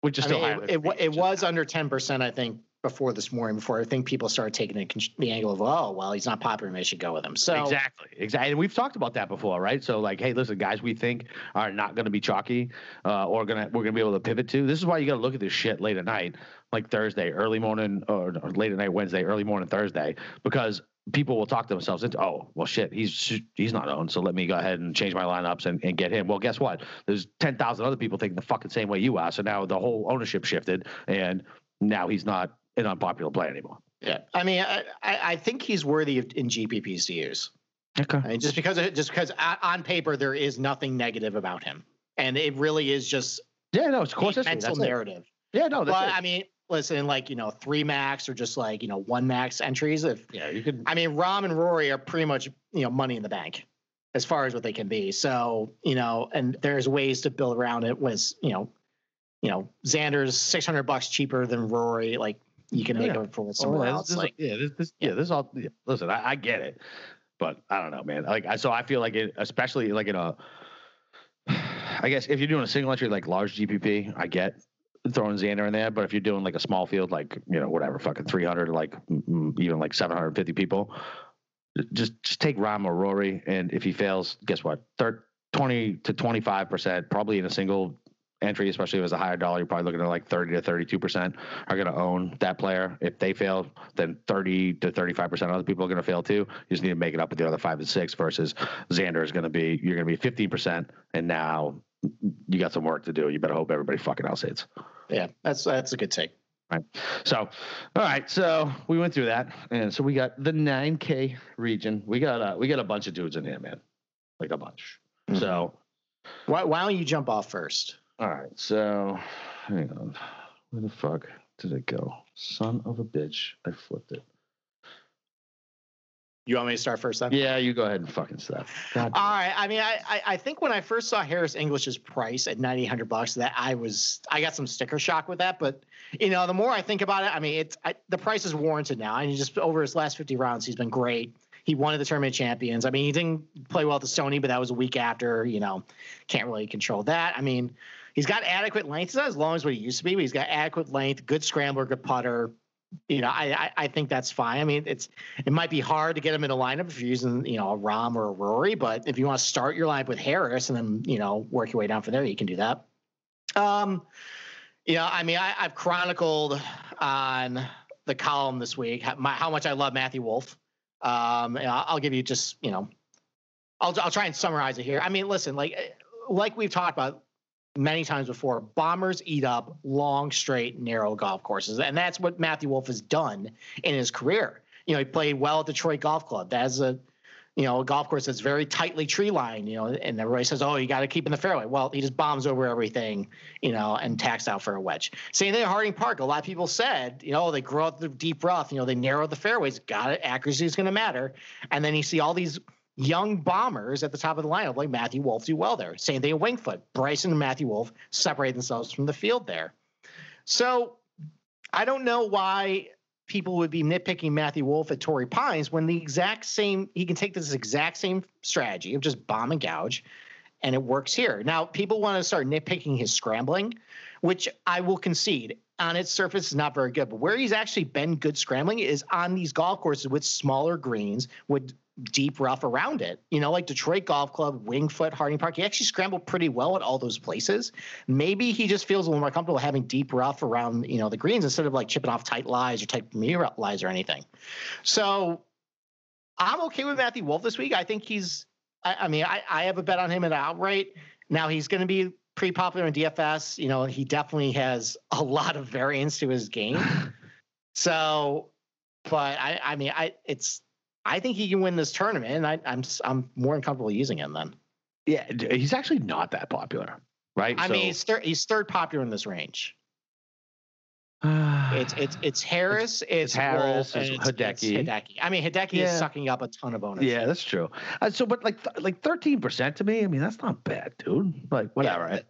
which is I still mean, it, it, it was under ten percent, I think, before this morning. Before I think people started taking the, the angle of, oh, well, he's not popular, I should go with him. So Exactly, exactly, and we've talked about that before, right? So, like, hey, listen, guys, we think are not going to be chalky, uh, or gonna we're gonna be able to pivot to. This is why you got to look at this shit late at night, like Thursday, early morning, or, late at night Wednesday, early morning Thursday, because people will talk to themselves into, oh, well, shit, he's he's not owned, so let me go ahead and change my lineups and, and get him. Well, guess what? There's ten thousand other people thinking the fucking same way you are, so now the whole ownership shifted, and now he's not an unpopular play anymore. yeah, I mean, I, I, think he's worthy of, in GPPs to use. Okay. I mean, just because just because on paper there is nothing negative about him, and it really is just Yeah, no, it's course a history. mental That's it. narrative. Yeah, no, that's But. I mean, listen, like you know, three max or just like you know one max entries. If yeah, you could. I mean, Rahm and Rory are pretty much you know money in the bank as far as what they can be. So you know, and there's ways to build around it. Was you know, you know, Xander's six hundred bucks cheaper than Rory. Like you can make Yeah. up for it Oh, somewhere yeah, else. This, Like yeah, this, this, yeah, this is all. Yeah, listen, I, I get it, but I don't know, man. Like, I so I feel like it, especially like in a. I guess if you're doing a single entry like large GPP, I get throwing Xander in there. But if you're doing like a small field, like you know whatever, fucking 300, like even like 750 people, just just take Rahm or Rory, and if he fails, guess what? Third, 20 to 25 percent, probably in a single entry, especially if it's a higher dollar, you're probably looking at like 30 to 32 percent are going to own that player. If they fail, then 30 to 35 percent of other people are going to fail too. You just need to make it up with the other five and six. Versus Xander is going to be you're going to be 15 percent, and now you got some work to do. You better hope everybody fucking else hits. yeah, that's that's a good take. So, all right. So we went through that, and so we got the 9K region. We got uh, we got a bunch of dudes in here, man, like a bunch. Mhm. So, Why, why don't you jump off first? All right. So, hang on. Where the fuck did it go? Son of a bitch! I flipped it. You want me to start first then? Yeah, you go ahead and fucking. God All right. I mean, I, I I think when I first saw Harris English's price at ninety eight hundred bucks, that I was I got some sticker shock with that. But you know, the more I think about it, I mean, it's I, the price is warranted now. And he just over his last fifty rounds, he's been great. He won the tournament champions. I mean, he didn't play well at the Sony, but that was a week after. You know, can't really control that. I mean, he's got adequate length. He's not as long as what he used to be, but he's got adequate length, good scrambler, good putter. You know, I, I I think that's fine. I mean, it's it might be hard to get him in a lineup if you're using, you know, a Rahm or a Rory, but if you want to start your lineup with Harris and then, you know, work your way down from there, you can do that. Um, you know, I mean, I, I've chronicled on the column this week how, my, how much I love Matthew Wolff. Um, and I'll, I'll give you just, you know, I'll I'll try and summarize it here. I mean, listen, like like we've talked about many times before, bombers eat up long, straight, narrow golf courses, and that's what Matthew Wolff has done in his career. You know, he played well at Detroit Golf Club. That's a you know, a golf course that's very tightly tree lined, you know, and everybody says, oh, you got to keep in the fairway. Well, he just bombs over everything, you know, and tacks out for a wedge. Same thing at Harding Park. A lot of people said, you know, they grow up the deep rough, you know, they narrow the fairways. Got it. Accuracy is going to matter. And then you see all these young bombers at the top of the lineup, like Matthew Wolff do well there. Same thing at Winged Foot. Bryson and Matthew Wolff separate themselves from the field there. So I don't know why people would be nitpicking Matthew Wolff at Torrey Pines when the exact same he can take this exact same strategy of just bomb and gouge and it works here. Now people want to start nitpicking his scrambling, which I will concede on its surface is not very good. But where he's actually been good scrambling is on these golf courses with smaller greens with deep rough around it. You know, like Detroit Golf Club, Winged Foot, Harding Park. He actually scrambled pretty well at all those places. Maybe he just feels a little more comfortable having deep rough around, you know, the greens instead of like chipping off tight lies or tight mirror lies or anything. So I'm okay with Matthew Wolff this week. I think he's I, I mean, I, I have a bet on him at outright. Now he's gonna be pretty popular in DFS. You know, he definitely has a lot of variance to his game. so but I, I mean, I it's I think he can win this tournament, and I, am I'm, I'm more uncomfortable using him then. Yeah, he's actually not that popular, right? I so, mean, he's third he's third popular in this range. it's it's it's Harris, it's, it's Harris, Wolff, it's, Hideki. It's Hideki. I mean, Hideki yeah. is sucking up a ton of ownership. Yeah, that's true. Uh, so, but like like thirteen percent to me, I mean, that's not bad, dude. Like whatever. Yeah,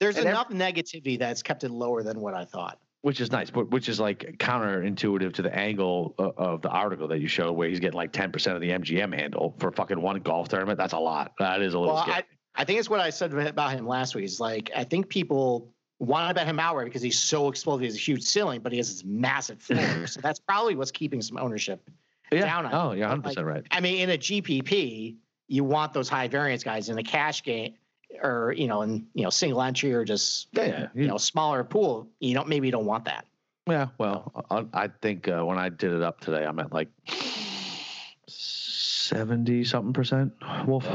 there's and enough every, negativity that's kept it lower than what I thought which is nice, but which is like counterintuitive to the angle of, of the article that you showed, where he's getting like ten percent of the MGM handle for fucking one golf tournament. That's a lot. That is a little. Well, I, I think it's what I said about him last week. Is like I think people want to bet him outright because he's so explosive. He has a huge ceiling, but he has this massive floor. so that's probably what's keeping some ownership yeah. down. On oh, yeah, hundred percent right. I mean, in a GPP, you want those high variance guys. In a cash game, or you know, in you know single entry or just yeah, yeah. you know smaller pool, you don't maybe you don't want that. Yeah, well, I, I think uh, when I did it up today, I'm at like seventy something percent Wolff.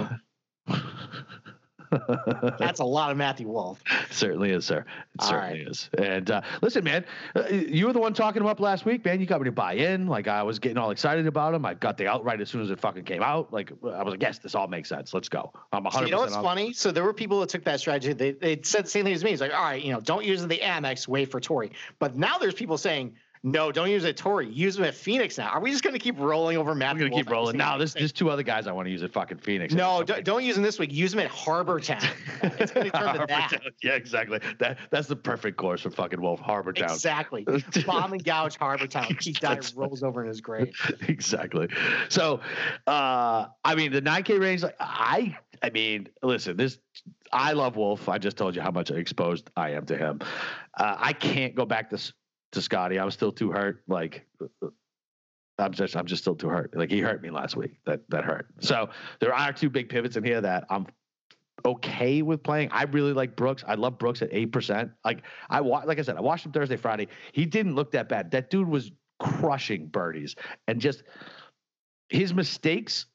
That's a lot of Matthew Wolff. certainly is, sir. It All certainly right. is. And uh, listen, man, uh, you were the one talking him up last week, man. You got me to buy in. Like I was getting all excited about him. I got the outright as soon as it fucking came out. Like I was like, yes, this all makes sense. Let's go. I'm 100. So you know what's funny? So there were people that took that strategy. They they said the same thing as me. It's like, all right, you know, don't use the Amex. Wait for Torrey. But now there's people saying no, don't use it Torrey. Use him at Phoenix now. Are we just going to keep rolling over Matt? We're going to keep rolling. Now, there's, there's two other guys I want to use at fucking Phoenix. No, don't, don't, use him this week. Use him at Harbour Town. it's going to turn to that. Yeah, exactly. That That's the perfect course for fucking Wolff. Harbour Town. Exactly. Bomb and gouge Harbour Town. He dies, rolls over in his grave. Exactly. So, uh, I mean, the 9K range, I, I mean, listen, this I love Wolff. I just told you how much exposed I am to him. Uh, I can't go back to to Scotty. I was still too hurt. Like I'm just I'm just still too hurt. Like he hurt me last week. That that hurt. So there are two big pivots in here that I'm okay with playing. I really like Brooks. I love Brooks at eight percent. Like I like I said, I watched him Thursday, Friday. He didn't look that bad. That dude was crushing birdies and just his mistakes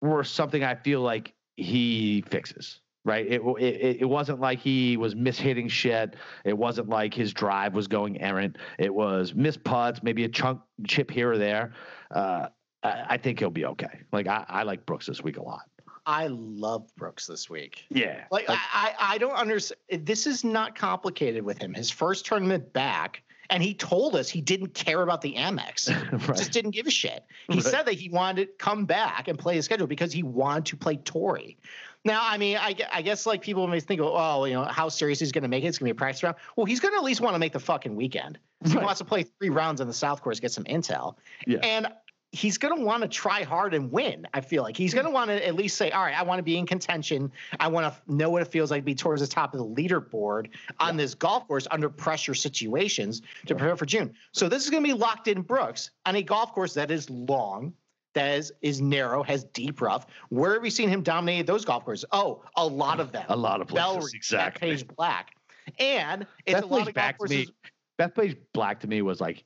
were something I feel like he fixes right? It, it it wasn't like he was mishitting shit. It wasn't like his drive was going errant. It was miss putts, maybe a chunk chip here or there. Uh, I, I, think he'll be okay. Like I, I like Brooks this week a lot. I love Brooks this week. Yeah. Like, like I, I don't understand. This is not complicated with him. His first tournament back, and he told us he didn't care about the Amex. right. Just didn't give a shit. He right. said that he wanted to come back and play his schedule because he wanted to play Torrey. Now, I mean, I, I guess like people may think, oh, you know, how serious he's going to make it? It's going to be a practice round. Well, he's going to at least want to make the fucking weekend. Right. He wants to play three rounds on the South Course, get some intel. Yeah. And he's going to want to try hard and win. I feel like he's going to want to at least say, all right, I want to be in contention. I want to know what it feels like to be towards the top of the leaderboard on yeah. this golf course under pressure situations to prepare for June. So this is going to be locked in Brooks on a golf course that is long that is, is narrow, has deep rough. Where have we seen him dominate those golf courses? Oh, a lot of them. A lot of places, exactly. Bethpage Black, and it's Beth a lot of golf courses. Bethpage Black to me was like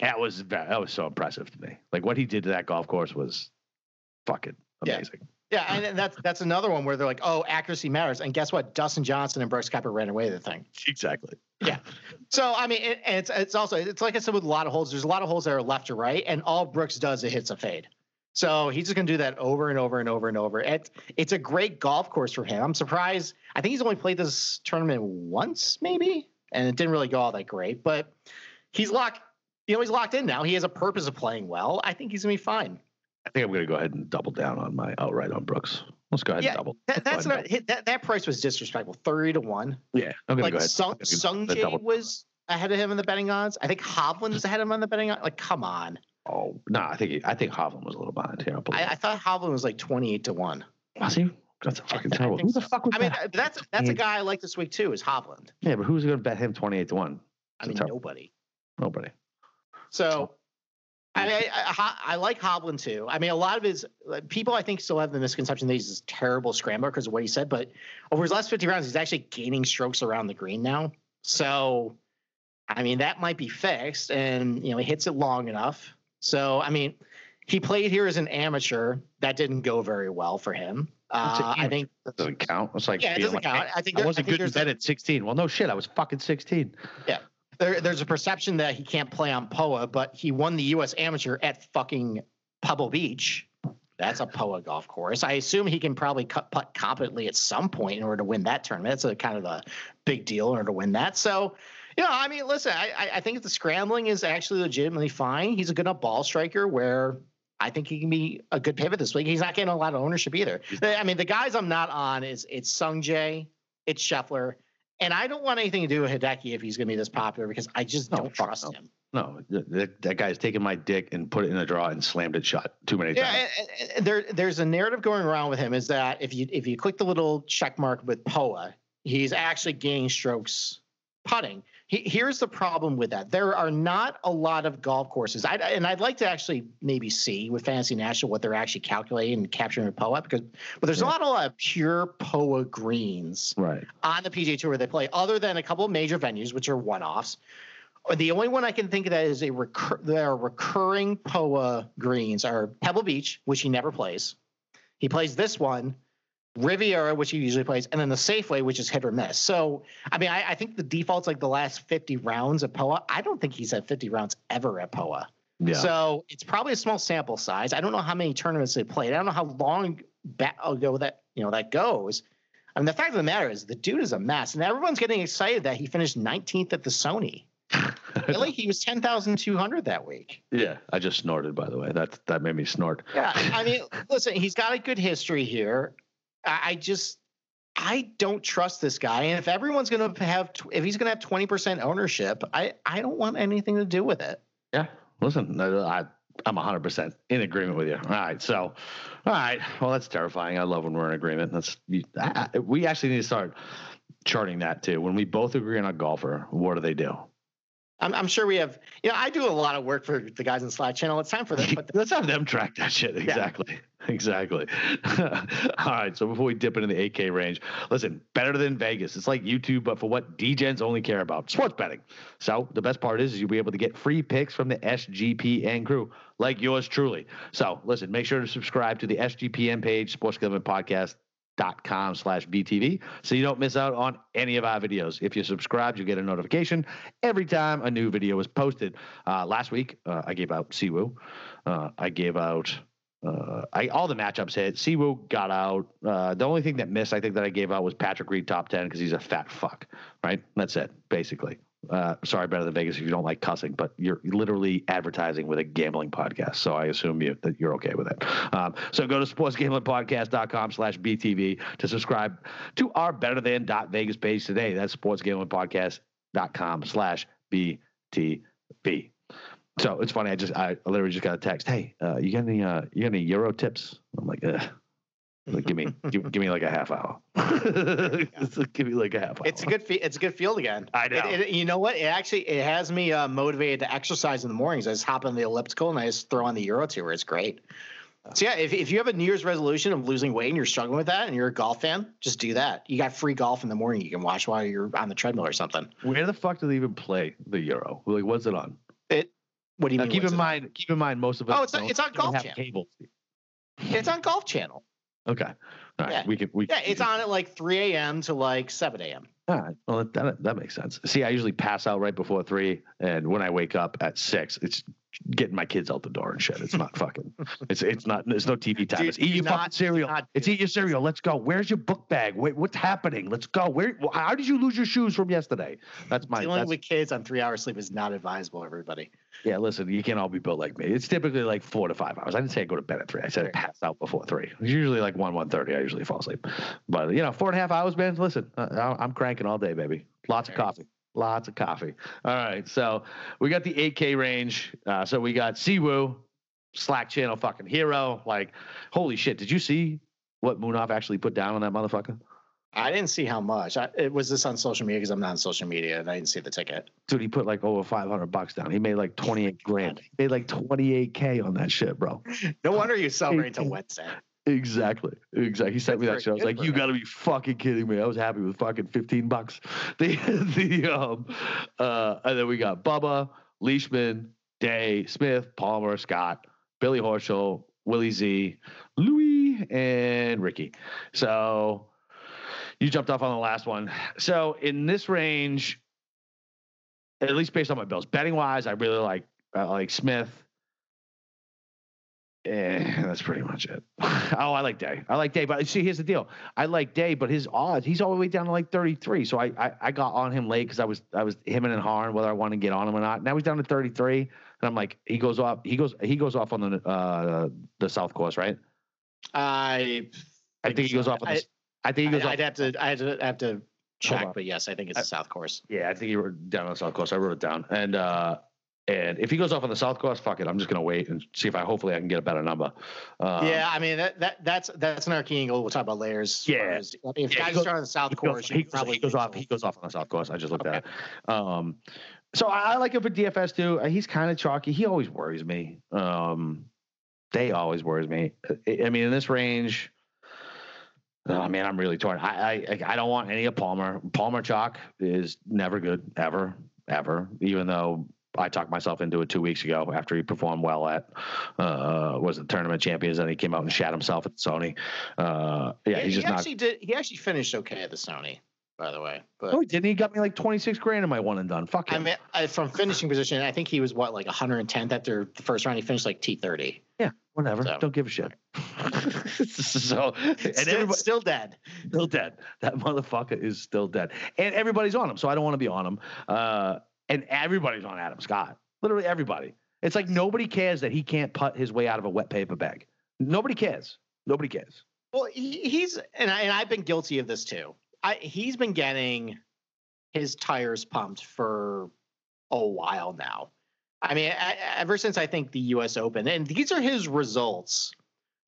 that was that was so impressive to me. Like what he did to that golf course was fucking amazing. Yeah. Yeah, and that's that's another one where they're like, "Oh, accuracy matters." And guess what? Dustin Johnson and Brooks Koepka ran away the thing. Exactly. Yeah. So I mean, it, and it's it's also it's like I said with a lot of holes. There's a lot of holes that are left or right, and all Brooks does it hits a fade. So he's just going to do that over and over and over and over. It's it's a great golf course for him. I'm surprised. I think he's only played this tournament once, maybe, and it didn't really go all that great. But he's locked. You know, he's locked in now. He has a purpose of playing well. I think he's going to be fine. I think I'm going to go ahead and double down on my outright on Brooks. Let's go ahead Yeah, and double. That, that's Go not, hit- that that price was disrespectful. Thirty to one. Yeah, I'm going to Like go ahead. Sung I'm gonna Sung go was ahead of him in the betting odds. I think Hovland was ahead of him on the betting odds. Like, come on. Oh no, I think I think Hovland was a little behind here. I'll I, I thought Hovland was like twenty eight to one. Was he? That's fucking I terrible. Who the so. fuck was I mean, that? that's that's a guy I like this week too. Is Hovland? Yeah, but who's going to bet him 28 to one? I mean, terrible. nobody. Nobody. So, I, I, I, I like Hovland too. I mean, a lot of his people, I think, still have the misconception that he's this terrible scrambler because of what he said. But over his last 50 rounds, he's actually gaining strokes around the green now. So, I mean, that might be fixed, and you know, he hits it long enough. So, I mean, he played here as an amateur. That didn't go very well for him. Uh, I think, That doesn't count. It's like yeah, it doesn't like, count. I think I wasn't think good in bed at 16. Well, no shit. I was fucking 16. there, there's a perception that he can't play on POA, but he won the U.S. Amateur at fucking Pebble Beach. That's a POA golf course. I assume he can probably cut putt competently at some point in order to win that tournament. That's a kind of a big deal in order to win that. So, you know, I mean, listen, I, I- think the scrambling is actually legitimately fine. He's a good enough ball striker where I think he can be a good pivot this week. He's not getting a lot of ownership either. I mean, the guys I'm not on is it's Sungjae, it's Scheffler, and I don't want anything to do with Hideki if he's going to be this popular because I just No, don't trust no. him. No, that, that guy's taken my dick and put it in a draw and slammed it shut too many Yeah, times. and there there's a narrative going around with him is that if you if you click the little check mark with Poa, he's actually gaining strokes putting. He, here's the problem with that: there are not a lot of golf courses. I and I'd like to actually maybe see with Fantasy National what they're actually calculating and capturing with Poa because, but there's not a lot of pure Poa greens Right. on the PGA Tour where they play, other than a couple of major venues, which are one-offs. The only one I can think of that is a recur- there are recurring POA greens are Pebble Beach, which he never plays. He plays this one, Riviera, which he usually plays, and then the Safeway, which is hit or miss. So, I mean, I, I think the default's like the last 50 rounds of POA. I don't think he's had 50 rounds ever at POA. Yeah. So it's probably a small sample size. I don't know how many tournaments they played. I don't know how long back ago that you know that goes. I mean, the fact of the matter is the dude is a mess, and everyone's getting excited that he finished 19th at the Sony. Really, he was 10,200 that week. yeah. I just snorted, by the way. That that made me snort. Yeah, I mean, listen, he's got a good history here. I, just, I don't trust this guy, and if everyone's going to have, if he's going to have 20% ownership, I, I don't want anything to do with it. Yeah. Listen, I I'm 100% in agreement with you. All right. So, all right. Well, that's terrifying. I love when we're in agreement. That's I, I- we actually need to start charting that too. When we both agree on a golfer, what do they do? I'm, I'm sure we have, you know, I do a lot of work for the guys in the Slack channel. It's time for them put Let's have them track that shit. Exactly. Exactly. All right. So before we dip into the 8K range, listen, better than Vegas. It's like YouTube, but for what DGens only care about sports betting. So the best part is, is you'll be able to get free picks from the SGPN crew, like yours truly. So listen, make sure to subscribe to the SGPN page, Sports Gambling Podcast dot com slash btv so you don't miss out on any of our videos if you subscribe you get a notification every time a new video is posted uh, last week uh, i gave out Si Woo uh, i gave out uh, I, all the matchups hit. Si Woo got out. Uh, the only thing that missed, I think, that I gave out was Patrick Reed top ten because he's a fat fuck. Right? That's it, basically. Uh, sorry, better than Vegas if you don't like cussing, but you're literally advertising with a gambling podcast, so I assume you that you're okay with it. Um, so go to sportsgamblingpodcast.com slash BTV to subscribe to our better than dot Vegas page today. That's sportsgamblingpodcast.com slash BTV. So it's funny. I just I literally just got a text. Hey, uh, you got any uh, you got any Euro tips? I'm like, Ugh. Like, give me give, give me like a half hour. give me like a half hour. It's a good. Fe- it's a good field again. I know. It, it- you know what? It actually it has me uh, motivated to exercise in the mornings. I just hop on the elliptical and I just throw on the Euro Tour. It's great. So yeah, if, if you have a New Year's resolution of losing weight and you're struggling with that, and you're a golf fan, just do that. You got free golf in the morning. You can watch while you're on the treadmill or something. Where the fuck do they even play the Euro? Like, what's it on? It. What do you Now, mean? keep in it on? mind, keep in mind, most of us. Oh, it's on- don't it's on Golf Channel. cable. It's on Golf Channel. Okay, all right. Yeah. We can. We Yeah, it's on at like 3 a.m. to like 7 a.m. All right. Well, that, that that makes sense. See, I usually pass out right before three, and when I wake up at six, it's getting my kids out the door and shit. It's not fucking. It's it's not. There's no TV time. Dude, it's eat your do fucking cereal. not It's eat your cereal. Let's go. Where's your book bag? Wait, what's happening? Let's go. Where? How did you lose your shoes from yesterday? That's my. Dealing That's, with kids on three hours sleep is not advisable, everybody. yeah, listen, you can't all be built like me. It's typically like four to five hours. I didn't say I go to bed at three. I said I pass out before three. It's usually like one, one thirty. I usually fall asleep. But you know, four and a half hours, man. Listen, I'm cranking all day, baby. Lots of coffee. Lots of coffee. All right, so we got the 8K range. Uh, so we got Si Woo, Slack channel fucking hero. Like, holy shit! Did you see what Munaf actually put down on that motherfucker? I didn't see how much. I, it was this on social media because I'm not on social media and I didn't see the ticket. Dude, he put like over 500 bucks down. He made like 28 grand. He made like 28K on that shit, bro. No wonder you celebrate until Wednesday. Exactly. Exactly. He sent me that shit. I was like, you got to be fucking kidding me. I was happy with fucking 15 bucks. The, the, um, uh, and then we got Bubba, Leishman, Day, Smith, Palmer, Scott, Billy Horschel, Willie Z, Louis, and Ricky. So you jumped off on the last one. So in this range, at least based on my bills, betting wise, I really like, I like Smith. Eh, that's pretty much it. oh, I like Day. I like Day, but see, here's the deal. I like Day, but his odds, he's all the way down to like 33. So I I, I got on him late because I was I was him and Harn whether I want to get on him or not. Now he's down to 33, and I'm like, he goes off, he goes he goes off on the uh the South course, right? I I think he goes off on the. I think he goes I, off. I'd have to I'd have to check, but yes, I think it's I- the South Course. Yeah, I think he wrote down on the South Course. I wrote it down, and uh, and if he goes off on the South Course, fuck it. I'm just gonna wait and see if I hopefully I can get a better number. Um, yeah, I mean that, that that's that's an arcane angle. We'll talk about layers. Yeah. as- I mean, if Yeah, he guys goes- are on the South he goes, Course, he probably he goes off. He goes off on the South Course. I just looked Okay. at it. Um, so I, I like him for DFS too. Uh, He's kind of chalky. He always worries me. Um, they always worries me. I, I mean, in this range, oh man, I'm really torn. I, I I don't want any of Palmer. Palmer chalk is never good ever ever. Even though I talked myself into it two weeks ago after he performed well at uh was it tournament champions and he came out and shat himself at Sony. Uh, yeah, he's he just not. actually did. He actually finished okay at the Sony, by the way. But Oh, he didn't he got me like 26 grand in my one and done? Fuck I mean, I, from finishing position, I think he was what like 110th after the first round. He finished like T30. Yeah, Whatever. so- Don't give a shit. so and Still, still dead. still dead. That motherfucker is still dead. And everybody's on him. So I don't want to be on him. Uh, and everybody's on Adam Scott. Literally everybody. It's like nobody cares that he can't putt his way out of a wet paper bag. Nobody cares. Nobody cares. Well, he, he's and I, and I've been guilty of this too. I he's been getting his tires pumped for a while now. I mean, I, ever since I think the U.S. Open, and these are his results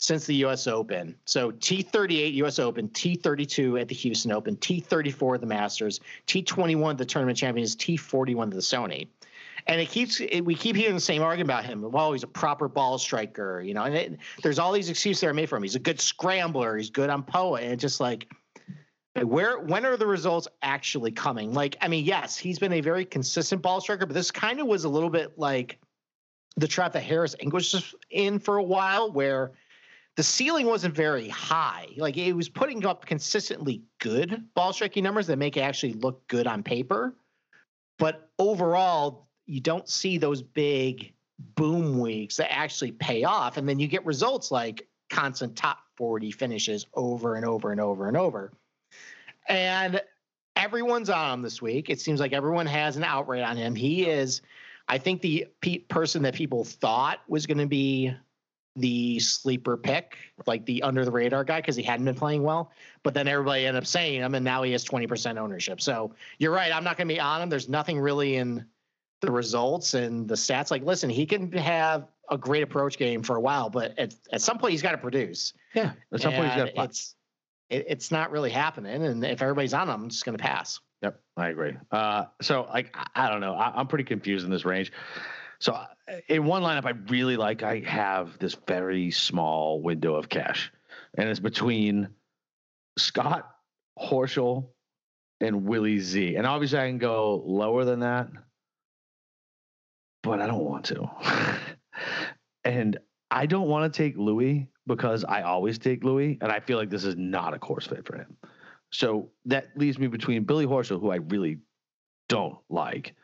since the U.S. Open. So T38 U.S. Open, T32 at the Houston Open, T34 at the Masters, T21 at the Tournament Champions, T41 at the Sony. And it keeps it, we keep hearing the same argument about him. Well, oh, he's a proper ball striker, you know. And it, there's all these excuses that are made for him. He's a good scrambler. He's good on POA. And just like, where when are the results actually coming? Like, I mean, yes, he's been a very consistent ball striker, but this kind of was a little bit like the trap that Harris English was in for a while, where the ceiling wasn't very high. Like it was putting up consistently good ball striking numbers that make it actually look good on paper. But overall, you don't see those big boom weeks that actually pay off. And then you get results like constant top 40 finishes over and over and over and over. And everyone's on him this week. It seems like everyone has an outright on him. He is, I think, the pe- person that people thought was going to be the sleeper pick, like the under the radar guy, because he hadn't been playing well. But then everybody ended up saying him, and now he has 20% ownership. So you're right. I'm not going to be on him. There's nothing really in the results and the stats. Like, listen, he can have a great approach game for a while, but at, at some point he's got to produce. Yeah. At some point he's got to And it's it, it's not really happening. And if everybody's on him, I'm just going to pass. Yep, I agree. Uh, so like I, I don't know. I, I'm pretty confused in this range. So uh, in one lineup, I really like. I have this very small window of cash, and it's between Scott Horschel and Willie Z. And obviously, I can go lower than that, but I don't want to. and I don't want to take Louis because I always take Louis, and I feel like this is not a course fit for him. So that leaves me between Billy Horschel, who I really don't like,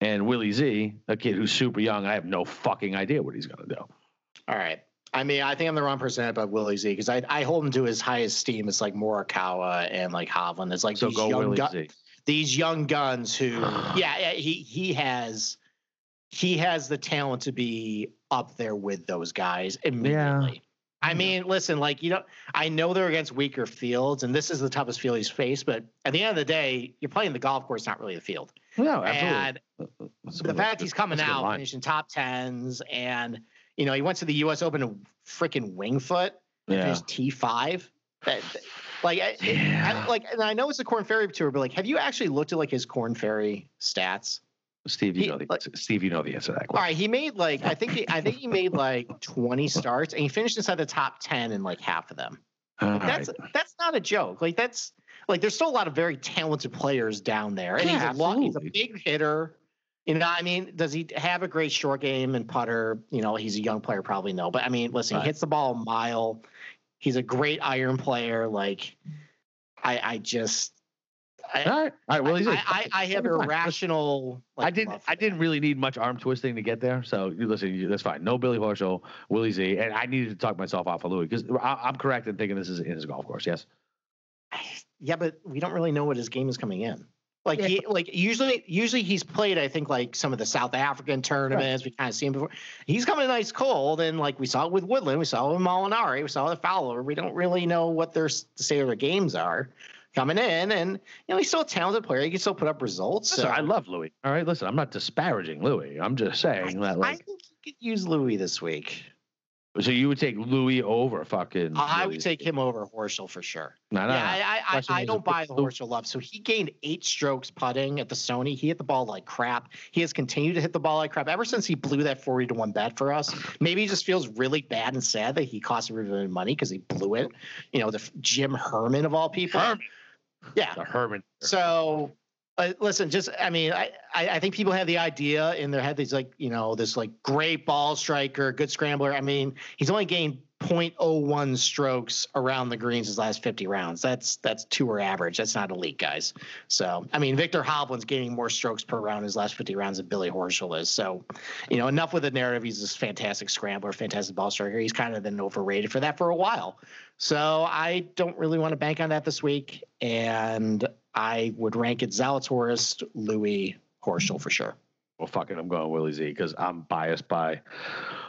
And Willie Z, a kid who's super young, I have no fucking idea what he's going to do. All right. I mean, I think I'm the wrong person about Willie Z because I I hold him to his highest esteem It's like Morikawa and like Hovland. It's like So these young gu- these young guns who, yeah, he he has he has the talent to be up there with those guys immediately. I Yeah. mean, listen, like you know, I know they're against weaker fields, and this is the toughest field he's faced. But at the end of the day, you're playing the golf course, not really the field. No, absolutely. And uh, uh, That's the a- fact he's coming that's a good out, finishing top tens, and you know, he went to the U.S. Open to freaking Winged Foot, Yeah. finished T five. Like, I, Yeah. I, like, and I know it's a Corn Ferry tour, but like, have you actually looked at like his Corn Ferry stats? Steve, you he- know the like- Steve, you know the answer to that All question. right, he made like I think he, I think he made like twenty starts, and he finished inside the top ten in like half of them. All That's right. that's not a joke. Like that's like there's still a lot of very talented players down there, and Yeah, he's a lot, he's a big hitter. You know, I mean, does he have a great short game and putter? You know, he's a young player, probably no. But I mean, listen, Right. he hits the ball a mile. He's a great iron player. Like, I, I just, I, All right. All right. Well, he's I, I, I have irrational. Like, I didn't. I didn't really need much arm twisting to get there. So you listen. You, that's fine. No Billy Horschel, Willie Z, and I needed to talk myself off of Louis because I'm correct in thinking this is in his golf course. Yes. Yeah, but we don't really know what his game is coming in. Like Yeah, he, like usually, usually he's played. I think like some of the South African tournaments. We kind of seen before. He's coming nice cold, and like we saw it with Woodland, we saw it with Molinari, we saw the Fowler. We don't really know what their s- the state of their games are coming in, and you know he's still a talented player. He can still put up results. Listen, So I love Louis. All right. Listen, I'm not disparaging Louis. I'm just saying that I think he could use Louis this week. So you would take Louis over fucking. I Willie would take him over Horschel for sure. No, no, yeah. I, I, I, I don't buy the Horschel love. So he gained eight strokes putting at the Sony. He hit the ball like crap. He has continued to hit the ball like crap ever since he blew that forty to one bet for us. Maybe he just feels really bad and sad that he cost everybody money because he blew it. You know, the Jim Herman of all people. Herman. Yeah. The Herman. So, uh, listen, just I mean, I, I I think people have the idea in their head. He's like, you know, this like great ball striker, good scrambler. I mean, he's only gained 0.01 strokes around the greens his last 50 rounds. That's that's tour average. That's not elite, guys. So, I mean, Victor Hovland's gaining more strokes per round his last 50 rounds than Billy Horschel is. So, you know, enough with the narrative. He's this fantastic scrambler, fantastic ball striker. He's kind of been overrated for that for a while. So I don't really want to bank on that this week, and I would rank it Zalatoris, Louis, Horschel for sure. Well, fucking, I'm going Willie Z because I'm biased by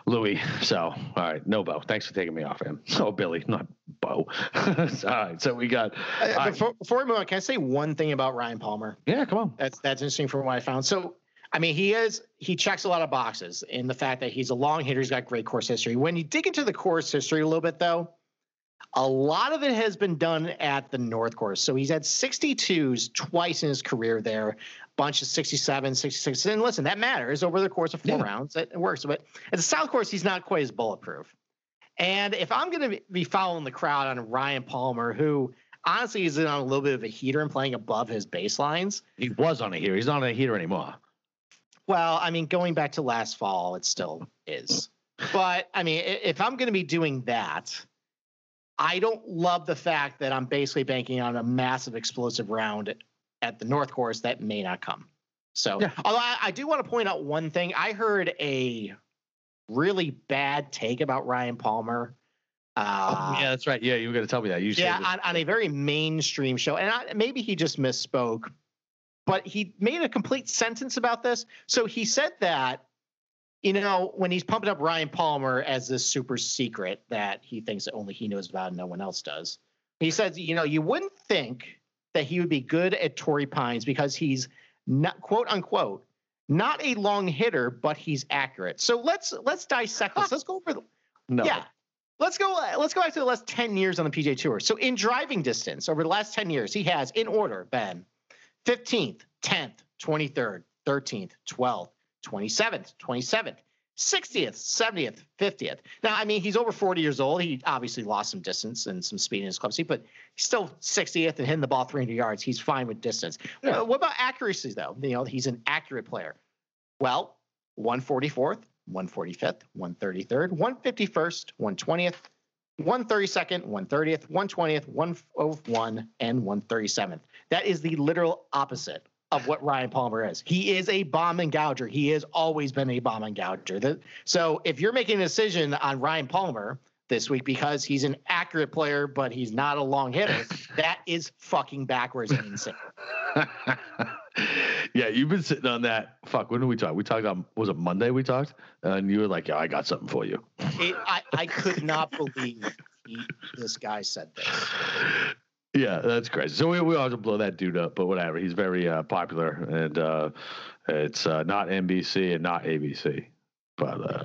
Louis. So, all right, no Bo. Thanks for taking me off him. Oh, Billy, not Bo. all right, so we got. Uh, right. before, before we move on, can I say one thing about Ryan Palmer? Yeah, come on. That's that's interesting from what I found. So, I mean, he is he checks a lot of boxes in the fact that he's a long hitter. He's got great course history. When you dig into the course history a little bit, though, a lot of it has been done at the North Course. So he's had 62s twice in his career there, bunch of 67, 66. And listen, that matters over the course of four Yeah. rounds. It, it works. But at the South Course, he's not quite as bulletproof. And if I'm going to be following the crowd on Ryan Palmer, who honestly is on a little bit of a heater and playing above his baselines, He was on a heater. He's not on a heater anymore. well, I mean, going back to last fall, it still is. But I mean, if I'm going to be doing that, I don't love the fact that I'm basically banking on a massive explosive round at the North Course that may not come. So, Yeah. although I, I do want to point out one thing, I heard a really bad take about Ryan Palmer. Uh, oh, yeah, that's right. Yeah, you were going to tell me that. You yeah, on, on a very mainstream show. And I, maybe he just misspoke, but he made a complete sentence about this. So he said that, you know, when he's pumping up Ryan Palmer as this super secret that he thinks that only he knows about and no one else does, he says, you know, you wouldn't think that he would be good at Torrey Pines because he's not quote unquote not a long hitter, but he's accurate. So let's let's dissect this. Let's go over the no. yeah. Let's go. Let's go back to the last ten years on the PGA Tour. So in driving distance over the last ten years, he has in order Ben, fifteenth, tenth, twenty third, thirteenth, twelfth, twenty seventh, twenty seventh, sixtieth, seventieth, fiftieth. Now, I mean, he's over forty years old. He obviously lost some distance and some speed in his club seat, but he's still sixtieth and hitting the ball three hundred yards. He's fine with distance. Yeah. Uh, what about accuracy though? You know, he's an accurate player. Well, one forty fourth. 145th, 133rd, 151st, 120th, 132nd, 130th, 120th, 101, and 137th. That is the literal opposite of what Ryan Palmer is. He is a bomb and gouger. He has always been a bomb and gouger. So if you're making a decision on Ryan Palmer this week because he's an accurate player, but he's not a long hitter, that is fucking backwards and insane. yeah, you've been sitting on that. Fuck, when did we talk? We talked on was it Monday? We talked, and you were like, "Yeah, I got something for you." It, I I could not believe he, this guy said this. Yeah, that's crazy. So we we always blow that dude up, but whatever. He's very uh, popular, and uh, it's uh, not NBC and not ABC, but. Uh,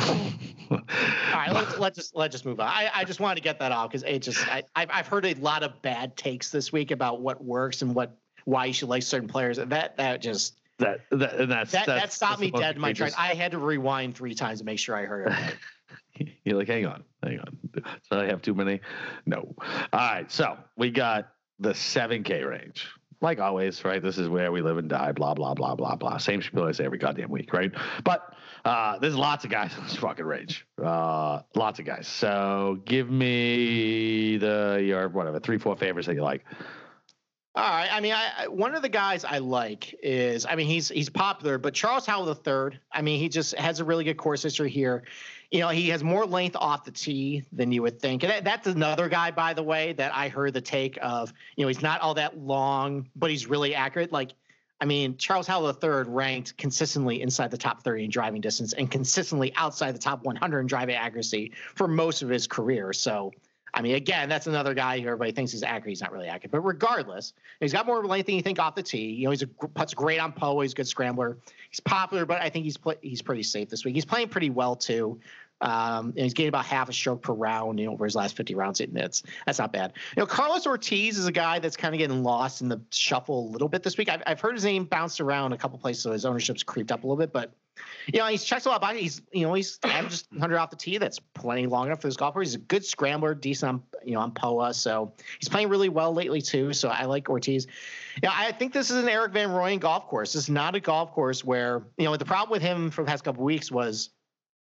All right, let's let's just let's just move on. I, I just wanted to get that off because it just I I've, I've heard a lot of bad takes this week about what works and what why you should like certain players. That that just that that and that's that, that's, that stopped that's me dead in my tracks. I had to rewind three times to make sure I heard it. You're like, hang on, hang on. So I have too many? No. All right. So we got the 7K range. Like always, right? This is where we live and die, blah, blah, blah, blah, blah. Same spiel I say every goddamn week, right? But uh, there's lots of guys in this fucking range. Uh, lots of guys. So give me the your whatever, three, four favorites that you like. All right. I mean, I, one of the guys I like is, I mean, he's he's popular, but Charles Howell III. I mean, he just has a really good course history here. You know, he has more length off the tee than you would think, and that, that's another guy, by the way, that I heard the take of. You know, he's not all that long, but he's really accurate. Like, I mean, Charles Howell III ranked consistently inside the top 30 in driving distance and consistently outside the top 100 in driving accuracy for most of his career. So I mean, again, that's another guy who everybody thinks he's accurate. He's not really accurate, but regardless, he's got more length than you think off the tee. You know, he's a puts great on Poa. He's a good scrambler. He's popular, but I think he's he's pretty safe this week. He's playing pretty well too. Um, and he's getting about half a stroke per round, you know, over his last 50 rounds. That's that's not bad. You know, Carlos Ortiz is a guy that's kind of getting lost in the shuffle a little bit this week. I've, I've heard his name bounced around a couple places, so his ownership's creeped up a little bit. But you know, he's checks a lot of He's you know he's just 100 off the tee. That's plenty long enough for this golfer. He's a good scrambler, decent on you know on Poa. So he's playing really well lately too. So I like Ortiz. Yeah, I think this is an Erik Van Rooyen golf course. Is not a golf course where you know the problem with him for the past couple weeks was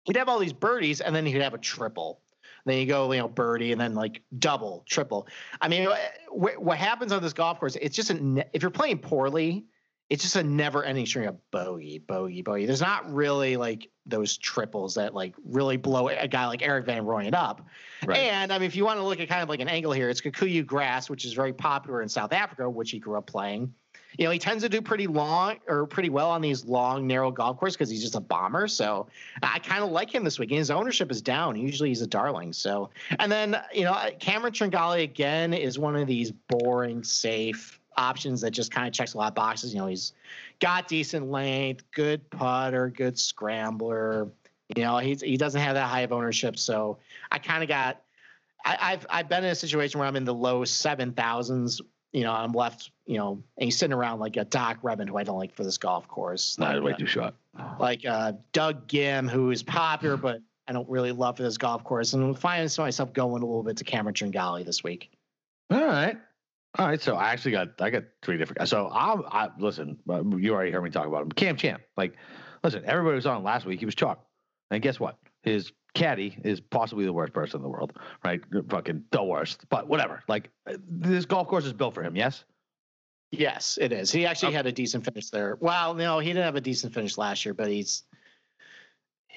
he'd have all these birdies and then he'd have a triple. Then you go, you know, birdie and then like double, triple. I mean, what, happens on this golf course? It's just if you're playing poorly, it's just a never-ending string of bogey, bogey, bogey. There's not really like those triples that like really blow a guy like Erik Van Rooyen up. Right. And I mean, if you want to look at kind of like an angle here, it's Kikuyu grass, which is very popular in South Africa, which he grew up playing you know, he tends to do pretty long or pretty well on these long, narrow golf courses because he's just a bomber. So I kind of like him this week. And his ownership is down. Usually he's a darling. So, and then, you know, Cameron Tringale again is one of these boring, safe options that just kind of checks a lot of boxes. You know, he's got decent length, good putter, good scrambler. You know, he's he doesn't have that high of ownership. So I kind of got I, have I've been in a situation where I'm in the low seven thousands you know, I'm left, you know, and he's sitting around like a Doc Redman, who I don't like for this golf course. Not like, way uh, too short. Like uh, Doug Ghim, who is popular, but I don't really love for this golf course. And I'm finding myself going a little bit to Cameron Tringale this week. All right. All right, so I actually got I got three different guys. So I'll I, listen. Uh, you already heard me talk about him. Cam Champ. Like, listen, everybody was on last week. He was chalk, and guess what? His caddy is possibly the worst person in the world, right? Fucking the worst. But whatever. Like this golf course is built for him. Yes. Yes, it is. He actually okay. had a decent finish there. Well, no, he didn't have a decent finish last year, but he's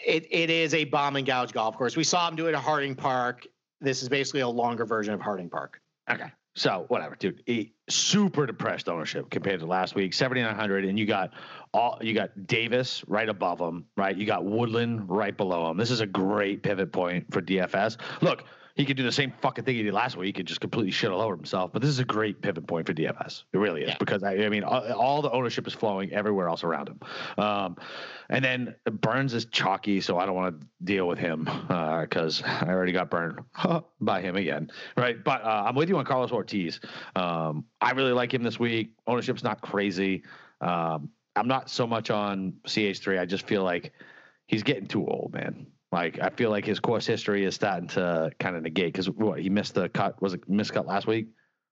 it it is a bomb and gouge golf course. We saw him do it at Harding Park. This is basically a longer version of Harding Park. Okay. So whatever, dude. Super depressed ownership compared to last week, seventy nine hundred, and you got all you got Davis right above him, right? You got Woodland right below him. This is a great pivot point for DFS. Look, he could do the same fucking thing he did last week. He could just completely shit all over himself. But this is a great pivot point for DFS. It really is yeah. because I, I mean, all, all, the ownership is flowing everywhere else around him. Um, and then Burns is chalky, so I don't want to deal with him because uh, I already got burned by him again, right? But uh, I'm with you on Carlos Ortiz. Um, I really like him this week. Ownership's not crazy. Um, I'm not so much on CH3. I just feel like he's getting too old, man. Like I feel like his course history is starting to kind of negate because what he missed the cut was it missed cut last week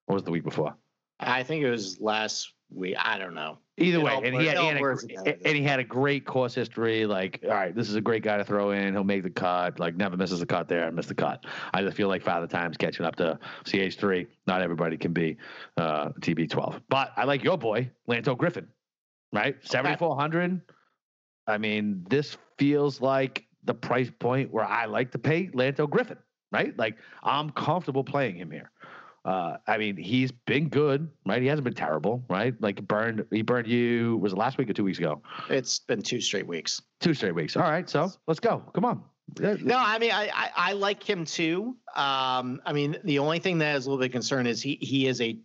or was it the week before? I think it was last week. I don't know. Either It way, and he, had, he had a, blurs gr- together. and he had a great course history. Like, all right, this is a great guy to throw in. He'll make the cut. Like, never misses a cut there and missed the cut. I just feel like Father Time's catching up to CH3. Not everybody can be uh, TB12. But I like your boy, Lanto Griffin, right? 7,400. I mean, this feels like the price point where I like to pay Lanto Griffin, right? Like, I'm comfortable playing him here. Uh, I mean, he's been good, right? He hasn't been terrible, right? Like burned, he burned you. Was it last week or two weeks ago? It's been two straight weeks. Two straight weeks. All right, so let's go. Come on. No, I mean I, I I like him too. Um, I mean the only thing that is a little bit concerned is he he is a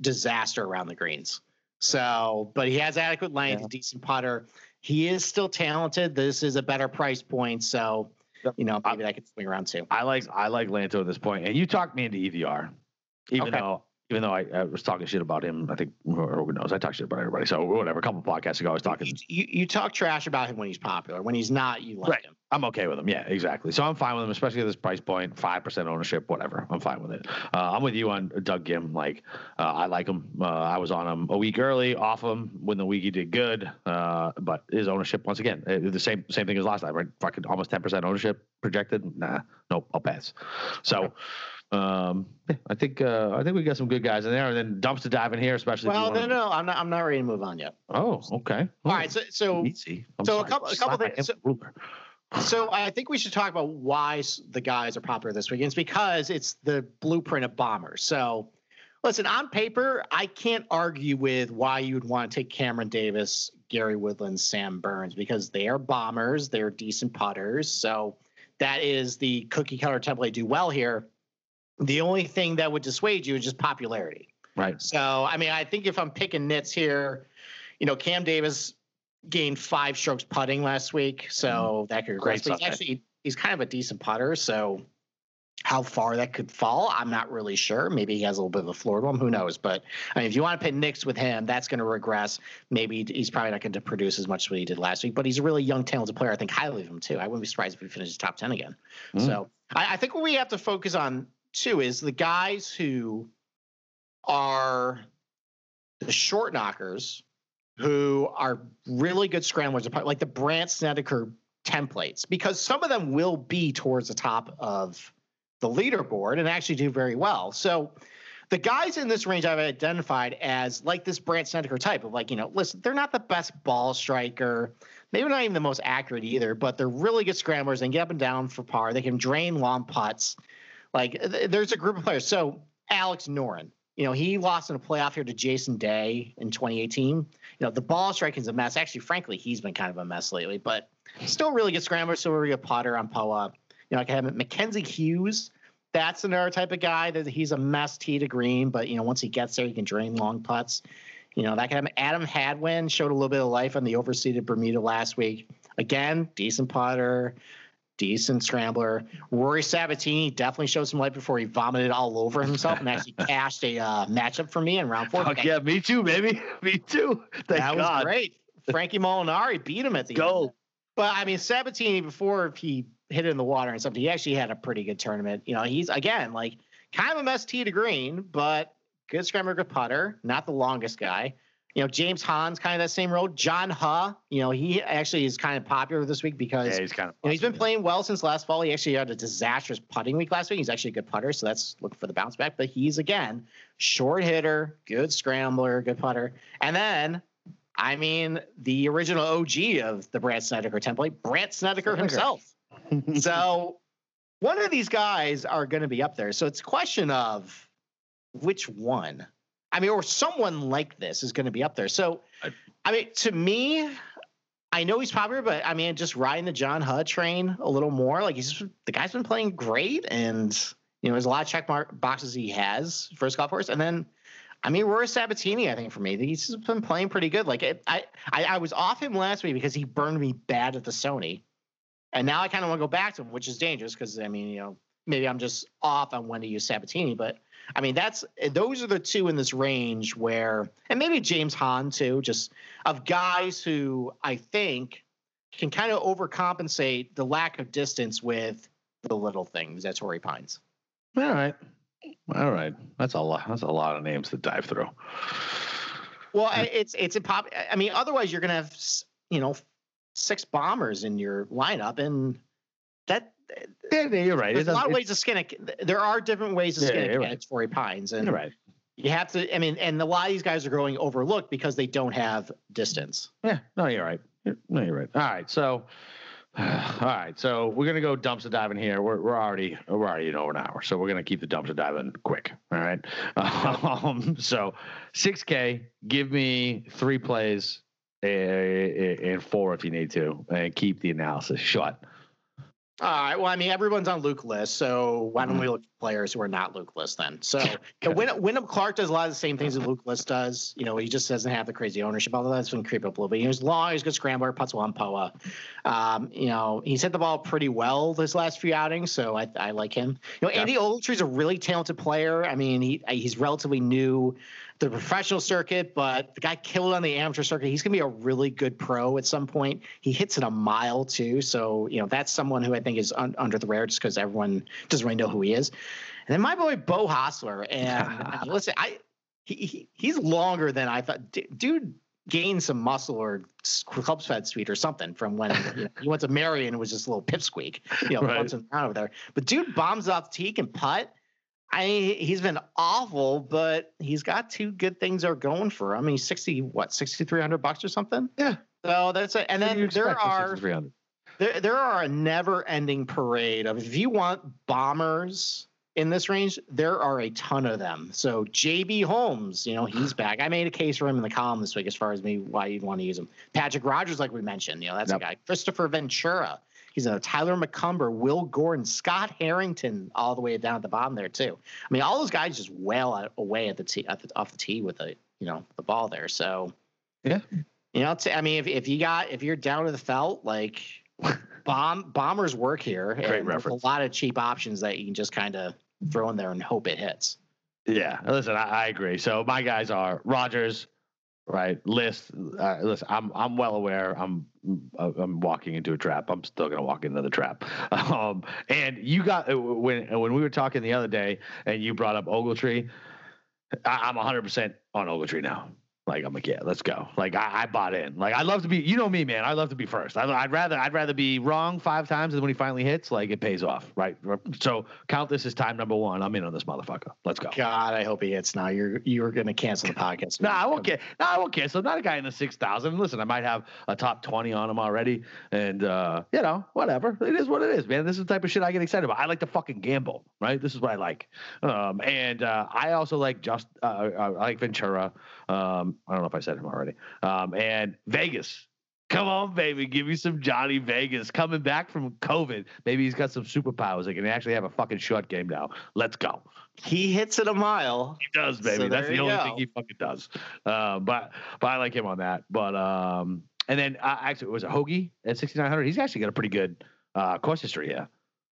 disaster around the greens. So, but he has adequate length, Yeah. decent putter. He is still talented. This is a better price point, so you know maybe that could swing around too. I like I like Lanto at this point, and you talked me into EVR, even Okay. though even though I, I was talking shit about him. I think who knows? I talk shit about everybody. So whatever. A couple podcasts ago, I was talking. You, you you talk trash about him when he's popular. When he's not, you like Right. him. I'm okay with him. Yeah, exactly. So I'm fine with him, especially at this price point, five percent ownership, whatever. I'm fine with it. Uh, I'm with you on Doug Ghim. Like, uh, I like him. Uh, I was on him a week early, off him when the week he did good. Uh, but his ownership, once again, uh, the same same thing as last time, right? Fucking almost ten percent ownership projected. Nah, nope, I'll pass. So. Um, yeah, I think uh, I think we got some good guys in there, and then dumpster dive in here, especially. Well, no, wanna- no, I'm not. I'm not ready to move on yet. Oh, okay. All right, so so Easy. I'm so a couple- a couple my things- hand with a ruler. So I think we should talk about why the guys are popular this week. It's because it's the blueprint of bombers. So listen, on paper, I can't argue with why you would want to take Cameron Davis, Gary Woodland, Sam Burns because they are bombers. They're decent putters. So that is the cookie cutter template. Do well here. The only thing that would dissuade you is just popularity. Right. So, I mean, I think if I'm picking nits here, you know, Cam Davis gained five strokes putting last week, so that could Great regress. But he's actually he's kind of a decent putter, so how far that could fall, I'm not really sure. Maybe he has a little bit of a floor to him. Who knows? But I mean, if you want to pit Knicks with him, that's going to regress. Maybe he's probably not going to produce as much as what he did last week. But he's a really young, talented player. I think highly of him too. I wouldn't be surprised if he finishes top ten again. Mm. So I, I think what we have to focus on too is the guys who are the short knockers who are really good scramblers, like the Brant Snedeker templates, because some of them will be towards the top of the leaderboard and actually do very well. So the guys in this range I've identified as like this Brant Snedeker type of like, you know, listen, they're not the best ball striker, maybe not even the most accurate either, but they're really good scramblers and get up and down for par. They can drain long putts. Like th- there's a group of players. So Alex Noren, you know, he lost in a playoff here to Jason Day in 2018. You know, the ball striking is a mess. Actually, frankly, he's been kind of a mess lately, but still really good scrambler, still really good Potter on Poa. You know, I can have Mackenzie Hughes. That's another type of guy that he's a mess tee to green, but you know, once he gets there, he can drain long putts. You know, that can happen. Adam Hadwin showed a little bit of life on the overseeded Bermuda last week. Again, decent putter, decent scrambler. Rory Sabatini definitely showed some life before he vomited all over himself and actually cashed a uh, matchup for me in round four. Fuck yeah, me too, baby. Me too. Thank that God. was great. Frankie Molinari beat him at the Go. end. But I mean, Sabatini before he hit it in the water and something, he actually had a pretty good tournament. You know, he's again like kind of a mess tee to green, but good scrambler, good putter. Not the longest guy. You know, James Hahn's kind of that same role. John Huh, you know, he actually is kind of popular this week because Yeah, he's kind of. you know, he's been playing well since last fall. He actually had a disastrous putting week last week. He's actually a good putter, so that's looking for the bounce back. But he's again short hitter, good scrambler, good putter. And then, I mean, the original OG of the Brant Snedeker template, Brant Snedeker Snedeker. himself. so one of these guys are going to be up there. So it's a question of which one. I mean, or someone like this is going to be up there. So, I- I mean, to me, I know he's popular, but I mean, just riding the John Huh train a little more. Like he's the guy's been playing great, and you know, there's a lot of check mark boxes he has for his golf course. And then, I mean, Rory Sabatini, I think for me, he's been playing pretty good. Like it, I, I, I was off him last week because he burned me bad at the Sony, and now I kind of want to go back to him, which is dangerous because I mean, you know, maybe I'm just off on when to use Sabatini, but I mean, that's those are the two in this range where, and maybe James Hahn too, just of guys who I think can kind of overcompensate the lack of distance with the little things at Torrey Pines. All right. All right. That's a lot. That's a lot of names to dive through. Well, it's it's a pop. I mean, otherwise you're gonna have you know six bombers in your lineup, and that. Yeah, you're right. There's a lot of ways to skin it. There are different ways to skin yeah, a cat right. Torrey Pines, and you're right. You have to. I mean, and a lot of these guys are going overlooked because they don't have distance. Yeah, no, you're right. No, you're right. All right, so all right, so we're gonna go dumpster diving here. We're we're already we're already in over an hour, so we're gonna keep the dumpster diving quick. All right. Um, so six K. Give me three plays eh, eh, eh, and four if you need to, and keep the analysis short. All right. Well, I mean, everyone's on Luke List, so why don't mm-hmm. we look at players who are not Luke List then? So okay. Win- Wyndham Clark does a lot of the same things that Luke List does. You know, he just doesn't have the crazy ownership. Although that's been creep up a little bit. He's long. He's a good scrambler. Puts one poa. Um, you know, he's hit the ball pretty well this last few outings, so I, I like him. You know, yeah. Andy Ogletree's a really talented player. I mean, he he's relatively new the professional circuit, but the guy killed on the amateur circuit. He's going to be a really good pro at some point. He hits it a mile too, so you know that's someone who I think is un- under the radar just because everyone doesn't really know who he is. And then my boy Beau Hossler, and listen, I he, he, he's longer than I thought. D- dude gained some muscle or club fed speed or something from when you know, he went to Marion and was just a little pipsqueak, you know, right. once around over there. But dude bombs off tee and putt I he's been awful, but he's got two good things are going for him. He's sixty what sixty three hundred bucks or something. Yeah. So that's it. And then there are there there are a never ending parade of if you want bombers in this range, there are a ton of them. So JB Holmes, you know, he's back. I made a case for him in the column this week as far as me why you'd want to use him. Patrick Rodgers, like we mentioned, you know, that's yep. a guy. Kristoffer Ventura. He's a Tyler McCumber, Will Gordon, Scott Harrington, all the way down at the bottom there too. I mean, all those guys just wail away at the tee, at the, off the tee with the you know the ball there. So yeah, you know, I mean, if if you got if you're down to the felt, like bomb bombers work here. Great reference. A lot of cheap options that you can just kind of throw in there and hope it hits. Yeah, listen, I, I agree. So my guys are Rodgers, right? List. Uh, listen, I'm I'm well aware. I'm I'm walking into a trap. I'm still gonna walk into the trap. Um, and you got uh, when when we were talking the other day, and you brought up Ogletree. I, I'm 100 percent on Ogletree now. Like I'm like, yeah, let's go. Like I, I, bought in. Like I love to be, you know me, man. I love to be first. I, would rather, I'd rather be wrong five times and when he finally hits, like it pays off, right? So count this as time number one. I'm in on this motherfucker. Let's go. God, I hope he hits now. You're you're gonna cancel the podcast. no, I won't cancel. No, I won't cancel. I'm not a guy in the six thousand. Listen, I might have a top twenty on him already, and uh, you know, whatever. It is what it is, man. This is the type of shit I get excited about. I like to fucking gamble, right? This is what I like. Um, and uh, I also like just uh, uh I like Ventura. Um, I don't know if I said him already. Um, and Vegas. Come on, baby. Give me some Johnny Vegas coming back from COVID. Maybe he's got some superpowers. He can actually have a fucking short game now. Let's go. He hits it a mile. He does, baby. So That's the only go. thing he fucking does. Uh, but but I like him on that. But um, and then uh, actually, it was a Hoge at 6,900. He's actually got a pretty good uh, course history here.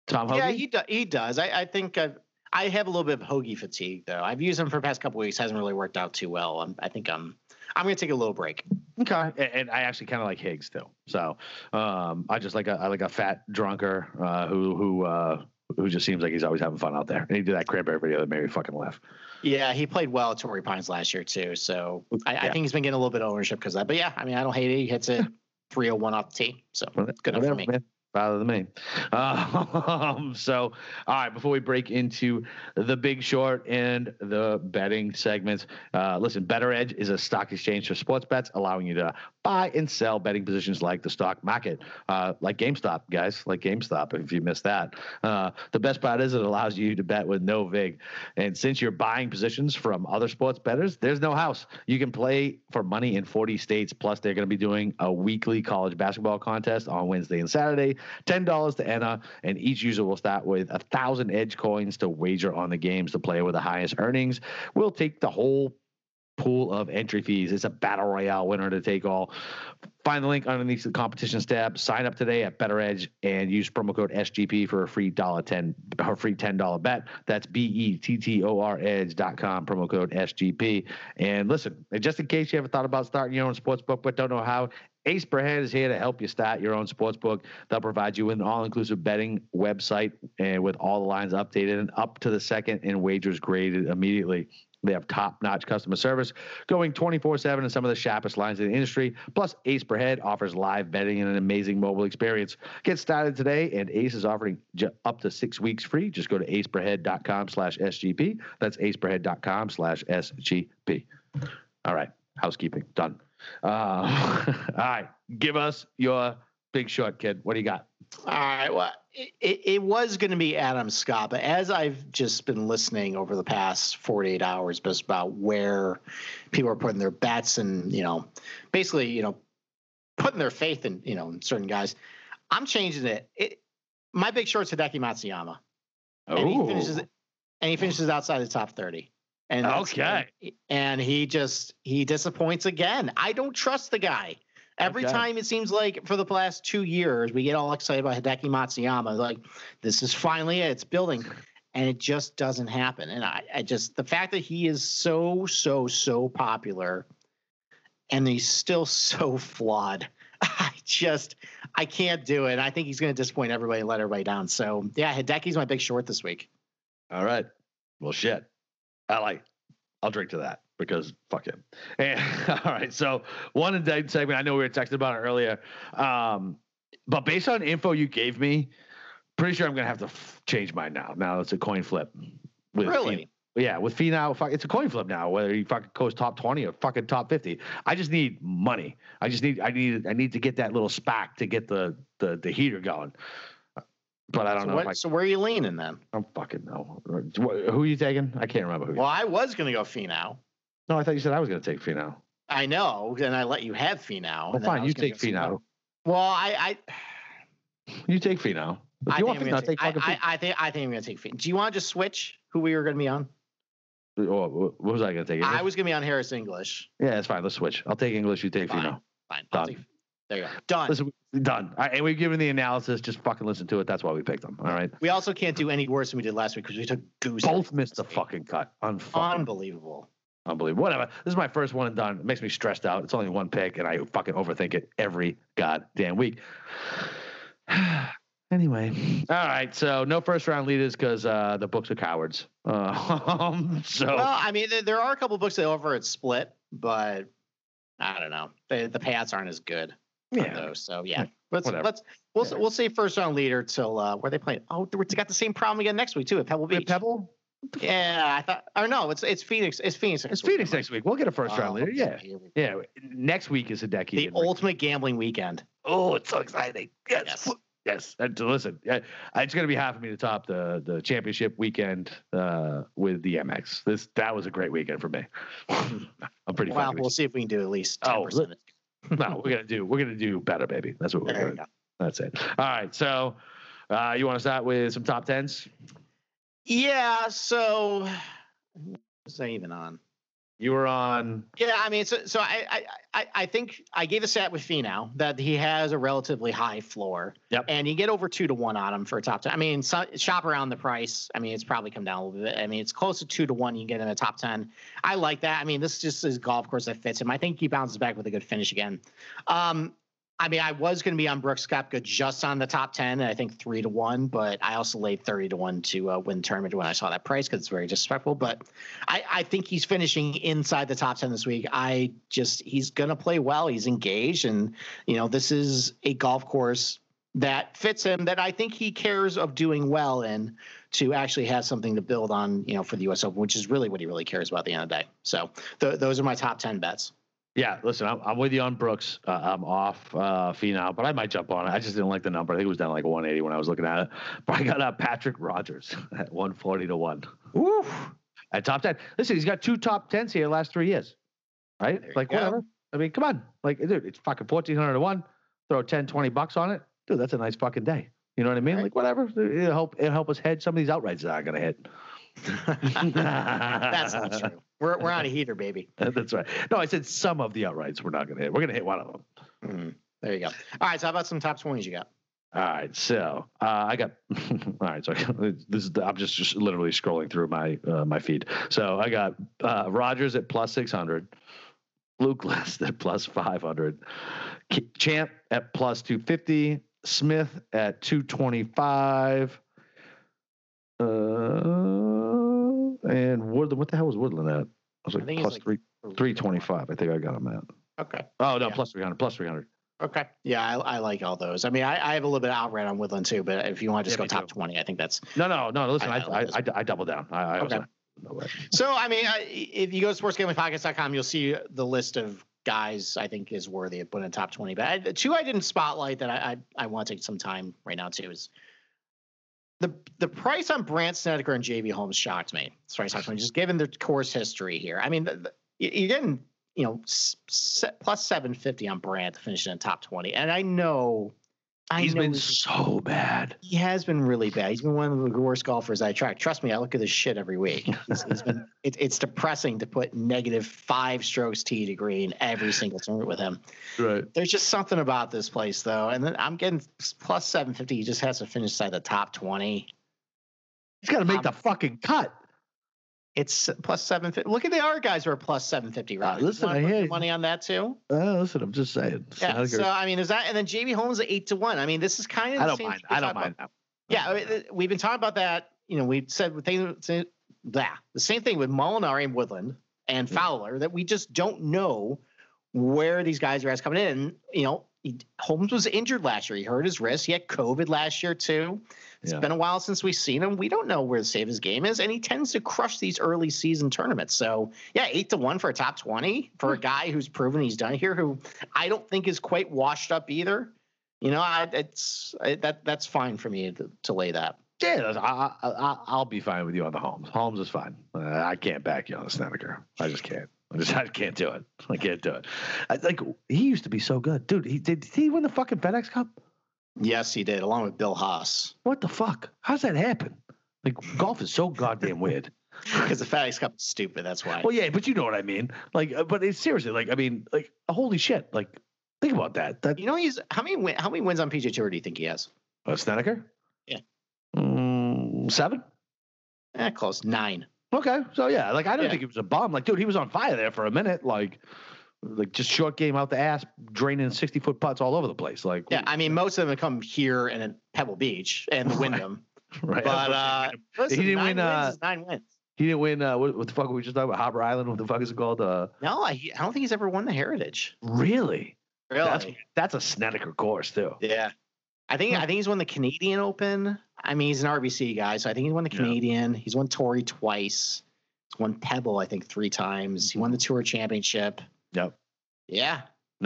Tom Hoge? Yeah, he, do, he does. I, I think I've, I have a little bit of Hoge fatigue, though. I've used them for the past couple weeks. Hasn't really worked out too well. I'm, I think I'm I'm going to take a little break. Okay, and, I actually kind of like Higgs too. So um, I just like a I like a fat drunker uh, who who uh, who just seems like he's always having fun out there. And he did that cranberry video that made me fucking laugh. Yeah, he played well at Torrey Pines last year too. So I, yeah. I think he's been getting a little bit of ownership because that. But yeah, I mean, I don't hate it. He hits it 301 off the tee. So good enough for me. Man rather than me. Um, so, all right, before we break into the big short and the betting segments, uh, listen, Bettor Edge is a stock exchange for sports bets, allowing you to buy and sell betting positions like the stock market, uh, like GameStop, guys, like GameStop, if you missed that. Uh, the best part is it allows you to bet with no VIG. And since you're buying positions from other sports bettors, there's no house. You can play for money in 40 states. Plus, they're going to be doing a weekly college basketball contest on Wednesday and Saturday $10 to enter, and each user will start with a thousand edge coins to wager on the games. The player with the highest earnings will take the whole pool of entry fees. It's a battle royale winner to take all. Find the link underneath the competitions tab. Sign up today at Bettor Edge and use promo code SGP for a free dollar ten or free ten dollar bet. That's B E T T O R Edge.com, promo code SGP. And listen, just in case you ever thought about starting your own sports book but don't know how, Ace Per Head is here to help you start your own sports book. They'll provide you with an all-inclusive betting website and with all the lines updated and up to the second and wagers graded immediately. They have top notch customer service, going 24 7 in some of the sharpest lines in the industry. Plus, Ace per head offers live betting and an amazing mobile experience. Get started today, and Ace is offering up to six weeks free. Just go to aceperhead.com slash SGP. That's aceperhead.com slash SGP. All right, housekeeping done. Uh, all right, give us your big short, kid. What do you got? All right. Well, it, it, was going to be Adam Scott, but as I've just been listening over the past 48 hours, just about where people are putting their bets and, you know, basically, you know, putting their faith in, you know, in certain guys, I'm changing it. it my big short's Hideki Matsuyama. And he finishes and he finishes outside the top 30. And that's- Okay. And he just he disappoints again. I don't trust the guy. Every Okay. time it seems like for the past two years, we get all excited about Hideki Matsuyama. Like, this is finally it, it's building. And it just doesn't happen. And I, I just the fact that he is so, so, so popular and he's still so flawed. I just I can't do it. I think he's gonna disappoint everybody and let everybody down. So yeah, Hideki's my big short this week. All right. Well, shit. I like. I'll drink to that because fuck him. And, all right. So one indictment segment. I know we were texting about it earlier, um, but based on info you gave me, pretty sure I'm gonna have to f- change mine now. Now it's a coin flip. With Really? Yeah, with Finau, fuck, it's a coin flip now. Whether he fucking goes top twenty or fucking top fifty, I just need money. I just need, I need, I need to get that little spac to get the the the heater going. But I don't so, know what- I, so where are you leaning then? I don't fucking know. Who are you taking? I can't remember who. Well, I was gonna go Finau. No, I thought you said I was going to take Finau. I know, and I let you have Finau. Well, and then I fine, you take Finau. Well, I, I. You take Finau. I, think Finau, take take, I, I, I think I think I'm gonna take Finau. Do you want to just switch who we were gonna be on? Oh, what was I going to take? I was gonna be on Harris English. Yeah, that's fine. Let's switch. I'll take English. You take Fine. Finau. Fine. Done. take- there you go. Done. Listen, done. Right, and we've given the analysis. Just fucking listen to it. That's why we picked them. All right. we also can't do any worse than we did last week because we took goose. Both missed the fucking cut. Unfucking Unbelievable. unbelievable. Whatever. This is my first one and done. It makes me stressed out. It's only one pick, and I fucking overthink it every goddamn week. anyway, all right. So no first round leaders because uh, the books are cowards. Uh, so Well, I mean, there, there are a couple books that over at split, but I don't know. The the payouts aren't as good. Yeah, those. So yeah, let's Whatever. let's we'll Yeah. we'll say first round leader till uh, where they playing. Oh, we got the same problem again next week too at Pebble Beach. Pebble. Yeah, I thought. Or no, it's it's Phoenix. It's Phoenix. It's Phoenix next week. We'll get a first round Oh, leader. Yeah, we go. yeah. Next week is a Hideki. The ultimate gambling weekend. Oh, it's so exciting. Yes. Yes. Yes. And to listen, it's going to be half of me to top the the championship weekend uh, with the AmEx. This that was a great weekend for me. I'm pretty Well, we'll see if we can do at least ten Oh, percent. no, we're gonna do we're gonna do better, baby. That's what we're There gonna go. That's it. All right. So uh, you want to start with some top tens? Yeah. So, what was I even on? You were on Yeah, I mean, so so I I I, think I gave a stat with Finau that he has a relatively high floor. Yep. And you get over two to one on him for a top ten. I mean, so, shop around the price. I mean, it's probably come down a little bit. I mean, it's close to two to one. You can get in a top ten. I like that. I mean, this just is golf course that fits him. I think he bounces back with a good finish again. Um, I mean, I was going to be on Brooks Koepka just on the top 10, and I think three to one, but I also laid 30 to one to uh, win tournament when I saw that price because it's very disrespectful. But I, I think he's finishing inside the top 10 this week. I just, he's going to play well. He's engaged. And, you know, this is a golf course that fits him that I think he cares of doing well in to actually have something to build on, you know, for the US Open, which is really what he really cares about at the end of the day. So th- those are my top 10 bets. Yeah, listen, I'm, I'm with you on Brooks. Uh, I'm off uh, Finau, but I might jump on it. I just didn't like the number. I think it was down like 180 when I was looking at it. But I got uh, Patrick Rodgers at 140 to one Woo. at top 10. Listen, he's got two top tens here the last three years, right? There like go. whatever. I mean, come on, like dude, it's fucking 1400 to one. Throw 10, 20 bucks on it, dude. That's a nice fucking day. You know what I mean? Right. Like whatever. It'll help. It'll help us hedge some of these outrights that are gonna hit. That's not true. We're, we're on a heater, baby. That's right. No, I said some of the outrights we're not gonna hit. We're gonna hit one of them. Mhm. There you go. All right. So how about some top 20s you got? All right, so uh, I got. all right, so this is. I'm just, just literally scrolling through my uh, my feed. So I got uh, Rodgers at plus six hundred, Luke List at plus five hundred, Champ at plus two fifty, Smith at two twenty five. Uh, And Woodland, what the hell was Woodland at? I was I like think plus like three, 325. I think I got him at. Okay. Oh, no, Yeah. plus 300, plus 300. Okay. Yeah, I, I like all those. I mean, I, I have a little bit of outright on Woodland too, but if you want to just Yeah, go top too. 20, I think that's No, no, no. Listen, I- I, I I, I, I, double down. I, I was Okay. like, no way. So, I mean, I, if you go to sportsgamblingpodcast.com, you'll see the list of guys I think is worthy of putting in top 20. But I, the two I didn't spotlight that I, I, I want to take some time right now too is the the price on Brant Snedeker and JB Holmes shocked me. As top 20, just given the course history here. I mean, the, the, you- getting, you know, plus 750 on Brant to finish in the top 20. And I know. I He's been so bad. he has been really bad. He's been one of the worst golfers I track. Trust me, I look at this shit every week. He's, he's been, it, it's depressing to put negative five strokes tee to green every single tournament with him. Right. There's just something about this place, though. And then I'm getting plus 750. He just has to finish inside the top 20. He's got to make Um, the fucking cut. It's plus 750. Look at the other guys who are plus 750, right? Uh, listen, I hear money on that too. Uh, listen, I'm just saying. Yeah. So, I mean, is that, and then JB Holmes at eight to one. I mean, this is kind of, I don't same mind. I don't mind. about. Yeah, I mean, we've been talking about that. You know, we said with things, that the same thing with Molinari and Woodland and Mm. Fowler that we just don't know where these guys are as coming in. You know, he, Holmes was injured last year. He hurt his wrist. He had COVID last year too. It's Yeah. been a while since we've seen him. We don't know where the save his game is, and he tends to crush these early season tournaments. So yeah, eight to one for a top twenty for Hmm. a guy who's proven he's done here, who I don't think is quite washed up either. You know, I, it's I, that that's fine for me to, to lay that. Yeah, I, I, I, I'll be fine with you on the Holmes. Holmes is fine. Uh, I can't back you on the Snedeker. I just can't. I just I can't do it. I can't do it. I, like he used to be so good, dude. He did, did he win the fucking FedEx Cup? Yes, he did, along with Bill Haas, What the fuck? How's that happen? Like golf is so goddamn weird. because the FedEx Cup is stupid. That's why. Well, yeah, but you know what I mean. Like, uh, but it's seriously like I mean, like holy shit. Like, think about that. That you know, he's how many win, how many wins on PGA Tour do you think he has? uh, Snedeker. Yeah. Mm, seven. Eh, close nine. Okay, so yeah, like I don't Yeah. think he was a bum. Like, dude, he was on fire there for a minute. Like, like just short game out the ass, draining sixty foot putts all over the place. Like, Yeah, I mean, most of them come here and at Pebble Beach and the. Wyndham. right. But uh, listen, didn't nine win, uh, nine wins. he didn't win. Uh, what, what the fuck were we just talking about? Harbor Island. What the fuck is it called? Uh, No, I, I don't think he's ever won the Heritage. really? Really? That's that's a Snedeker course too. yeah. I think I think he's won the Canadian Open. I mean, he's an RBC guy, so I think he's won the Yeah. Canadian. He's won Torrey twice. He's won Pebble, I think, three times. He won the Tour Championship. Yep. Yeah,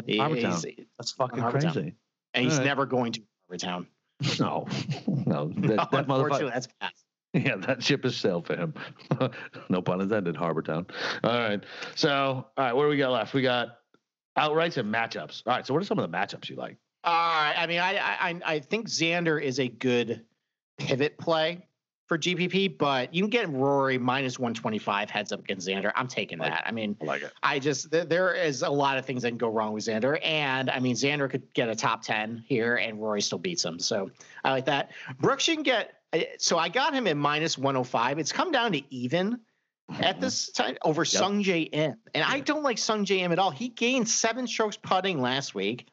he- Harbour he's- Town. That's fucking Harbour Town. crazy. and he's Alright. never going to Harbour Town. No, no, that, No, that unfortunately, motherfucker. that's past. Yeah, that ship is sailed for him. no pun intended, Harbor Town. All right. So, all right, what do we got left? We got outrights and matchups. All right. So, what are some of the matchups you like? All right. I mean, I, I I think Xander is a good pivot play for GPP, but you can get Rory minus 125 heads up against Xander. I'm taking Like- that. I mean, I like it. I just th- there is a lot of things that can go wrong with Xander, and I mean Xander could get a top 10 here, and Rory still beats him. So I like that. Brooks you can get. uh, So I got him at minus 105. It's come down to even at this time over Yep. Sungjae Im, and I don't like Sungjae Im at all. He gained seven strokes putting last week.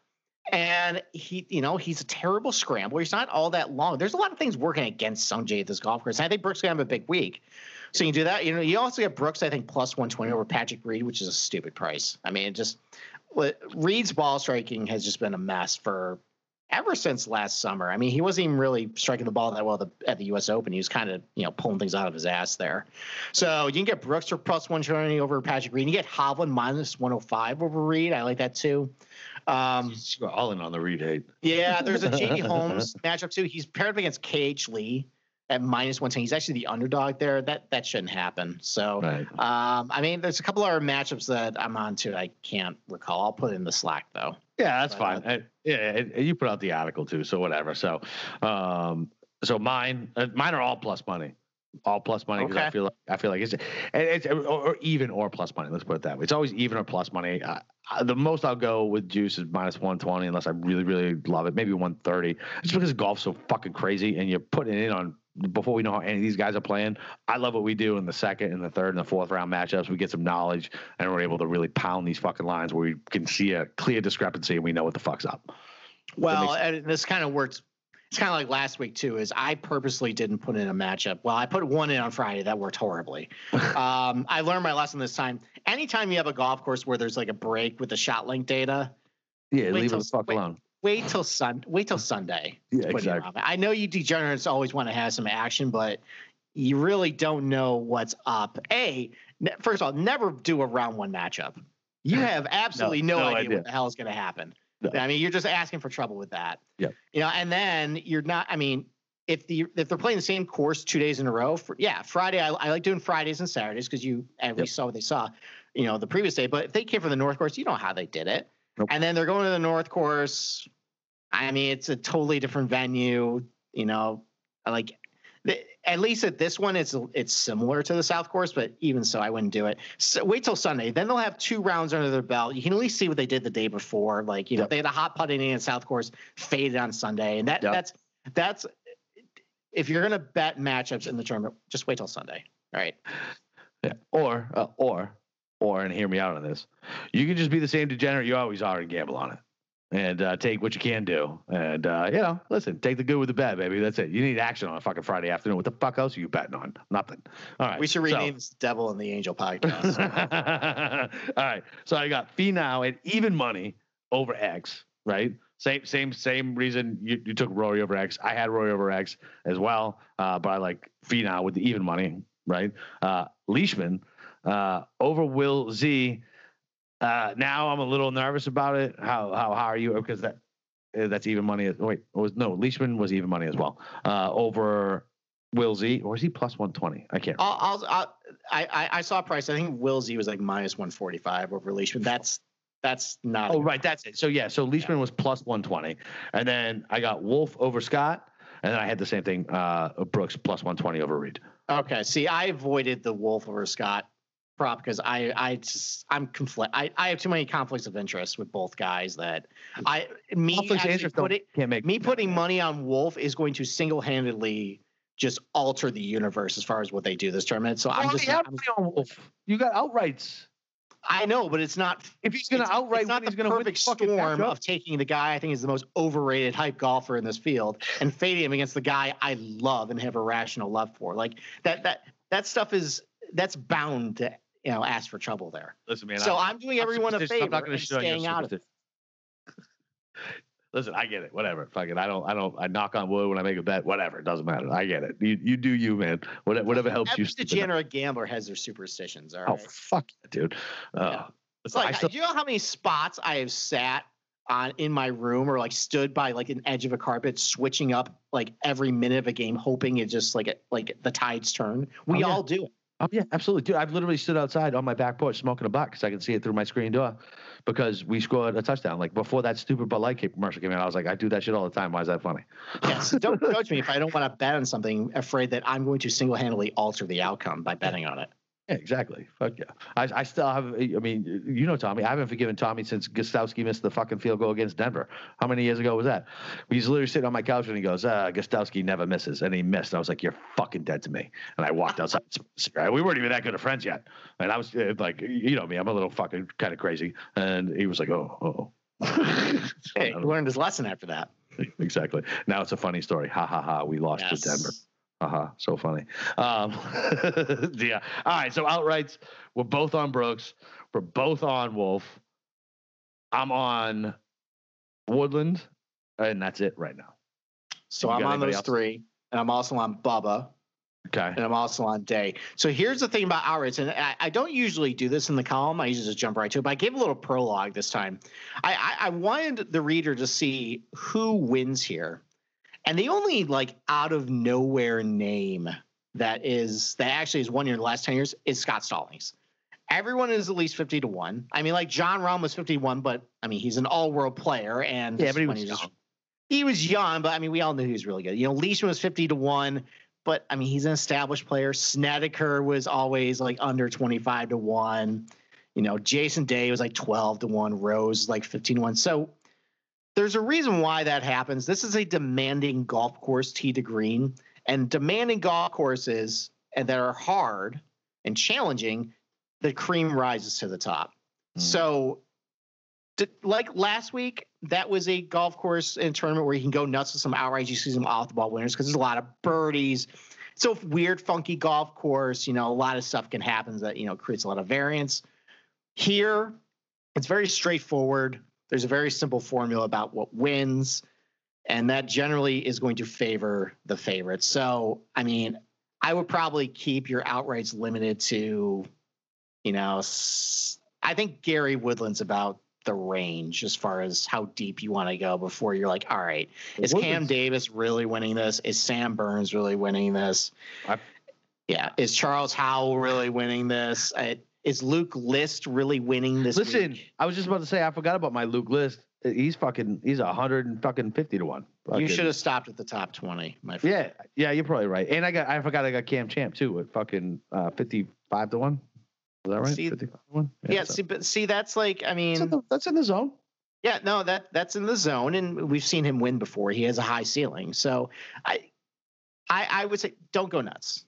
And he, you know, he's a terrible scrambler. He's not all that long. There's a lot of things working against Sungjae at this golf course. And I think Brooks gonna have a big week. So you can do that. You know, you also get Brooks, I think, plus 120 over Patrick Reed, which is a stupid price. I mean, just Reed's ball striking has just been a mess for ever since last summer. I mean, he wasn't even really striking the ball that well at the, U.S. Open. He was kind of, you know, pulling things out of his ass there. So you can get Brooks for plus 120 over Patrick Reed. You get Hovland minus 105 over Reed. I like that too. Um, You're all in on the Reed hate. yeah, there's a JD Holmes matchup too. He's paired up against KH Lee at minus 110. He's actually the underdog there. That that shouldn't happen. So, Right. um, I mean, there's a couple other matchups that I'm on to. I can't recall. I'll put it in the Slack though. Yeah, that's But, fine. Uh, yeah, you put out the article too, so whatever. So, um, so mine, uh, mine are all plus money, all plus money because I feel like I feel like it's, and it's or, or even or plus money. Let's put it that way. It's always even or plus money. Uh, the most I'll go with juice is minus one twenty, unless I really really love it. Maybe one thirty. Just because golf's so fucking crazy, and you're putting it in on before we know how any of these guys are playing. I love what we do in the second and the third and the fourth round matchups. We get some knowledge and we're able to really pound these fucking lines where we can see a clear discrepancy and we know what the fuck's up. Well, and this kind of works. It's kind of like last week too. Is I purposely didn't put in a matchup. Well, I put one in on Friday that worked horribly. um, I learned my lesson this time. Anytime you have a golf course where there's like a break with the ShotLink data, Yeah, leave till- it the fuck wait. alone. wait till sun. Wait till Sunday. Yeah, to put it exactly. I know you degenerates always want to have some action, but you really don't know what's up. A, first of all, never do a round one matchup. You have absolutely no, no idea, idea. what the hell is going to happen. No. I mean, you're just asking for trouble with that. Yeah. You know, and then you're not. I mean, if the if they're playing the same course two days in a row, for, yeah, Friday. I, I like doing Fridays and Saturdays because you at Yep. saw what they saw. You know, the previous day. But if they came from the North Course, you know how they did it. Nope. And then they're going to the North Course. I mean, it's a totally different venue. You know, like at least at this one, it's it's similar to the South Course, but even so, I wouldn't do it. So wait till Sunday. Then they'll have two rounds under their belt. You can at least see what they did the day before. Like you know, they had a hot putting in South Course, faded on Sunday, and that Yep. that's that's if you're gonna bet matchups in the tournament, just wait till Sunday. All right. Yeah. Or, uh, or, or, and hear me out on this. You can just be the same degenerate you always are and gamble on it, and uh, take what you can do. And uh, you know, listen, take the good with the bad, baby. That's it. You need action on a fucking Friday afternoon. What the fuck else are you betting on? Nothing. All right. We should so- rename this Devil and the Angel podcast. All right. So I got Finau at even money over X, right? Same, same, same reason you, you took Rory over X. I had Rory over X as well, uh, but I like Finau with the even money, right? Uh, Leishman uh, over Will Z. Uh, now I'm a little nervous about it. How how how are you? Because that uh, that's even money. Wait, it was no Leishman was even money as well. Uh, over Will Z, or is he plus one twenty? I can't. I'll, I'll, I'll, I, I saw a price. I think Will Z was like minus one forty five over Leishman. That's that's not. Oh, right. That's it. So yeah. So Leishman was plus one twenty, and then I got Wolff over Scott, and then I had the same thing. Uh, Brooks plus one twenty over Reed. Okay. See, I avoided the Wolff over Scott prop because I I just I'm conflict. I, I have too many conflicts of interest with both guys that I me Conflicts of actually interest don't- put it, Can't make me putting money on Wolff is going to single handedly just alter the universe as far as what they do this tournament. So I'm just I'm- money on Wolff. You got outrights. I know, but it's not If he's going to outright, it's not win, he's the going to win the perfect fucking storm of taking the guy I think is the most overrated hype golfer in this field and fading him against the guy I love and have a rational love for. Like that that that stuff is that's bound to you know ask for trouble there. Listen, man. so I'm, I'm doing I'm everyone a superstitious. I'm favor not gonna and shit staying out of it. Listen, I get it. Whatever. Fuck it. I don't. I don't. I knock on wood when I make a bet. Whatever. It doesn't matter. I get it. You, you do you, man. Whatever, whatever helps Every you. stupid. degenerate gambler has their superstitions. All right. Oh fuck, dude. Uh, Yeah. It's I like, still- do you know how many spots I have sat on in my room or like stood by like an edge of a carpet, switching up like every minute of a game, hoping it just like it, like the tides turn. We Oh, yeah. all do it. Oh yeah, absolutely, dude. I've literally stood outside on my back porch smoking a butt because I can see it through my screen door because we scored a touchdown. Like before that stupid Bud Light commercial came out, I was like, I do that shit all the time. Why is that funny? Yes. Don't coach me if I don't want to bet on something, afraid that I'm going to single handedly alter the outcome by betting on it. Yeah, exactly. Fuck yeah. I, I still have. I mean, you know, Tommy. I haven't forgiven Tommy since Gostkowski missed the fucking field goal against Denver. How many years ago was that? He's literally sitting on my couch and he goes, uh, Gostkowski never misses," and he missed. I was like, "You're fucking dead to me." And I walked outside. we weren't even that good of friends yet, and I was uh, like, you know me, I'm a little fucking kind of crazy. And he was like, "Oh, oh." Hey, he learned his lesson after that. exactly. Now it's a funny story. Ha ha ha. We lost to Denver. Haha, so funny. Um, yeah. All right. So outrights, we're both on Brooks. We're both on Wolff. I'm on Woodland, and that's it right now. So I'm on those else? three, and I'm also on Bubba. Okay. and I'm also on day. So here's the thing about outrights, and I, I don't usually do this in the column. I usually just jump right to it, but I gave a little prologue this time. I, I, I wanted the reader to see who wins here, and the only like out of nowhere name that is that actually has won in the last ten years is Scott Stallings. Everyone is at least fifty to one. I mean, like Jon Rahm was fifty one, but I mean he's an all world player, and Yeah, but he was young. he was young, but I mean, we all knew he was really good. You know, Leishman was 50 to 1, but I mean, he's an established player. Snedeker was always like under 25 to 1. You know, Jason Day was like 12 to 1. Rose like 15 to 1. So there's a reason why that happens. This is a demanding golf course, tee to green, and demanding golf courses and that are hard and challenging, the cream rises to the top. Mm. So like last week, that was a golf course and tournament where you can go nuts with some outright. You see some off the ball winners because there's a lot of birdies. So weird, funky golf course. You know, a lot of stuff can happen that you know creates a lot of variance. Here, it's very straightforward. There's a very simple formula about what wins, and that generally is going to favor the favorites. So, I mean, I would probably keep your outrights limited to, you know, I think Gary Woodland's about the range as far as how deep you want to go before you're like, all right, is Cam Davis really winning this? Is Sam Burns really winning this? I, yeah, is Charles Howell really winning this? I, is Luke List really winning this? Listen, week? I was just about to say I forgot about my Luke List. He's fucking he's a hundred and fucking fifty to one. Fucking. You should have stopped at the top twenty, my friend. Yeah, yeah, you're probably right. And I got I forgot I got Cam Champ too at fucking uh, fifty five to one. Is that right? See, Yeah, yeah see, but see, that's like, I mean, that's in, the, that's in the zone. Yeah, no, that that's in the zone, and we've seen him win before. He has a high ceiling, so I, I, I would say don't go nuts.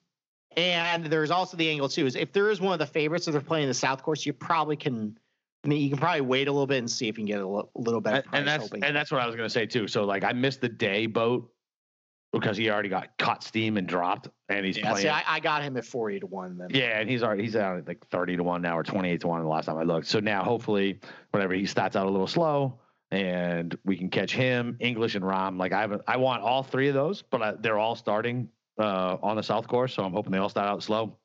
And there's also the angle too is if there is one of the favorites that they're playing the South Course, you probably can. I mean, you can probably wait a little bit and see if you can get a little, better. And, and that's and that's what I was going to say too. So like I missed the day boat because he already got caught steam and dropped, and he's yeah, playing. See, I, I, got him at forty to one. Then yeah, and he's already he's out at like thirty to one now or twenty eight to one the last time I looked. So now hopefully, whatever he starts out a little slow, and we can catch him, English and Rahm. Like I have, I want all three of those, but I, they're all starting uh, on the South Course, so I'm hoping they all start out slow.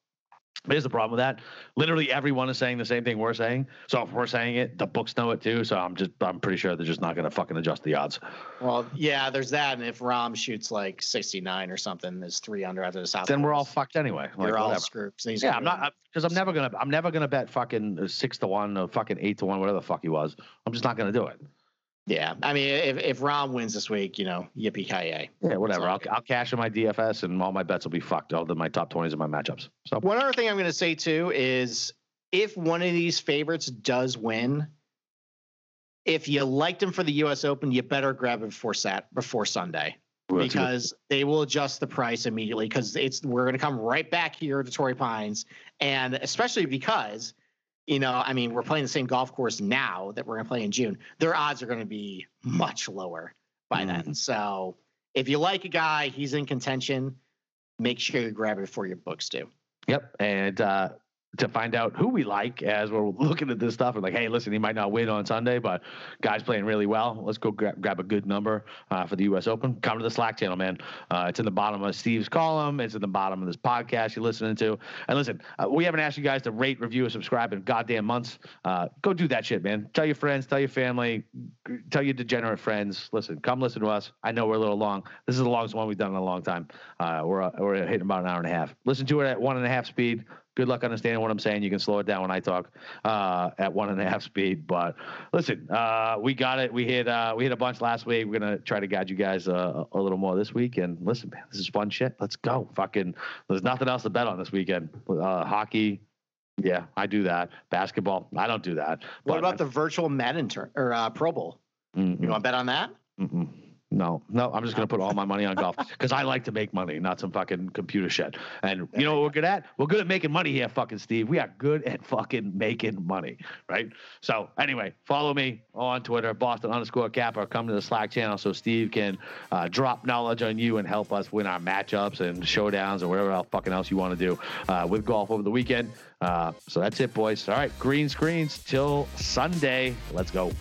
But here's the problem with that. Literally everyone is saying the same thing we're saying. So if we're saying it, the books know it too. So I'm just I'm pretty sure they're just not gonna fucking adjust the odds. Well, yeah, there's that. And if Rahm shoots like 69 or something, there's three under after the South. Then we're all fucked anyway. Like, You're all screwed. Yeah, I'm not because I'm never gonna I'm never gonna bet fucking six to one or fucking eight to one, whatever the fuck he was. I'm just not gonna do it. Yeah, I mean, if if Rahm wins this week, you know, yippee ki yay. Yeah, whatever. I'll I'll cash in my DFS, and all my bets will be fucked. All the my top twenties and my matchups. So one other thing I'm going to say too is if one of these favorites does win, if you liked him for the U.S. Open, you better grab it before sat before Sunday because they will adjust the price immediately because it's we're going to come right back here to Torrey Pines, and especially because you know, I mean, we're playing the same golf course now that we're going to play in June. Their odds are going to be much lower by mm. then. So if you like a guy, he's in contention, make sure you grab it before your books do. Yep. And uh, to find out who we like as we're looking at this stuff and like, hey, listen, he might not win on Sunday, but guy's playing really well. Let's go grab, grab a good number uh, for the U.S. Open. Come to the Slack channel, man. Uh, it's in the bottom of Steve's column. It's in the bottom of this podcast you're listening to. And listen, uh, we haven't asked you guys to rate, review, or subscribe in goddamn months. Uh, go do that shit, man. Tell your friends, tell your family, tell your degenerate friends. Listen, come listen to us. I know we're a little long. This is the longest one we've done in a long time. Uh, we're we're hitting about an hour and a half. Listen to it at one and a half speed good luck understanding what I'm saying. You can slow it down when I talk uh, at one and a half speed. But listen, uh, we got it. We hit uh, we hit a bunch last week. We're gonna try to guide you guys uh, a little more this week. And listen, man, this is fun shit. Let's go. Fucking, there's nothing else to bet on this weekend. Uh, hockey. Yeah, I do that. Basketball, I don't do that. What about the virtual Madden tur- or uh, Pro Bowl? Mm-hmm. You want to bet on that? Mm-mm. No, no, I'm just gonna put all my money on golf because I like to make money, not some fucking computer shit. And you know what we're good at? We're good at making money here, fucking Steve. We are good at fucking making money, right? So anyway, follow me on Twitter, Boston underscore Capper. Come to the Slack channel so Steve can uh, drop knowledge on you and help us win our matchups and showdowns or whatever else fucking else you want to do uh, with golf over the weekend. Uh, so that's it, boys. All right, green screens till Sunday. Let's go.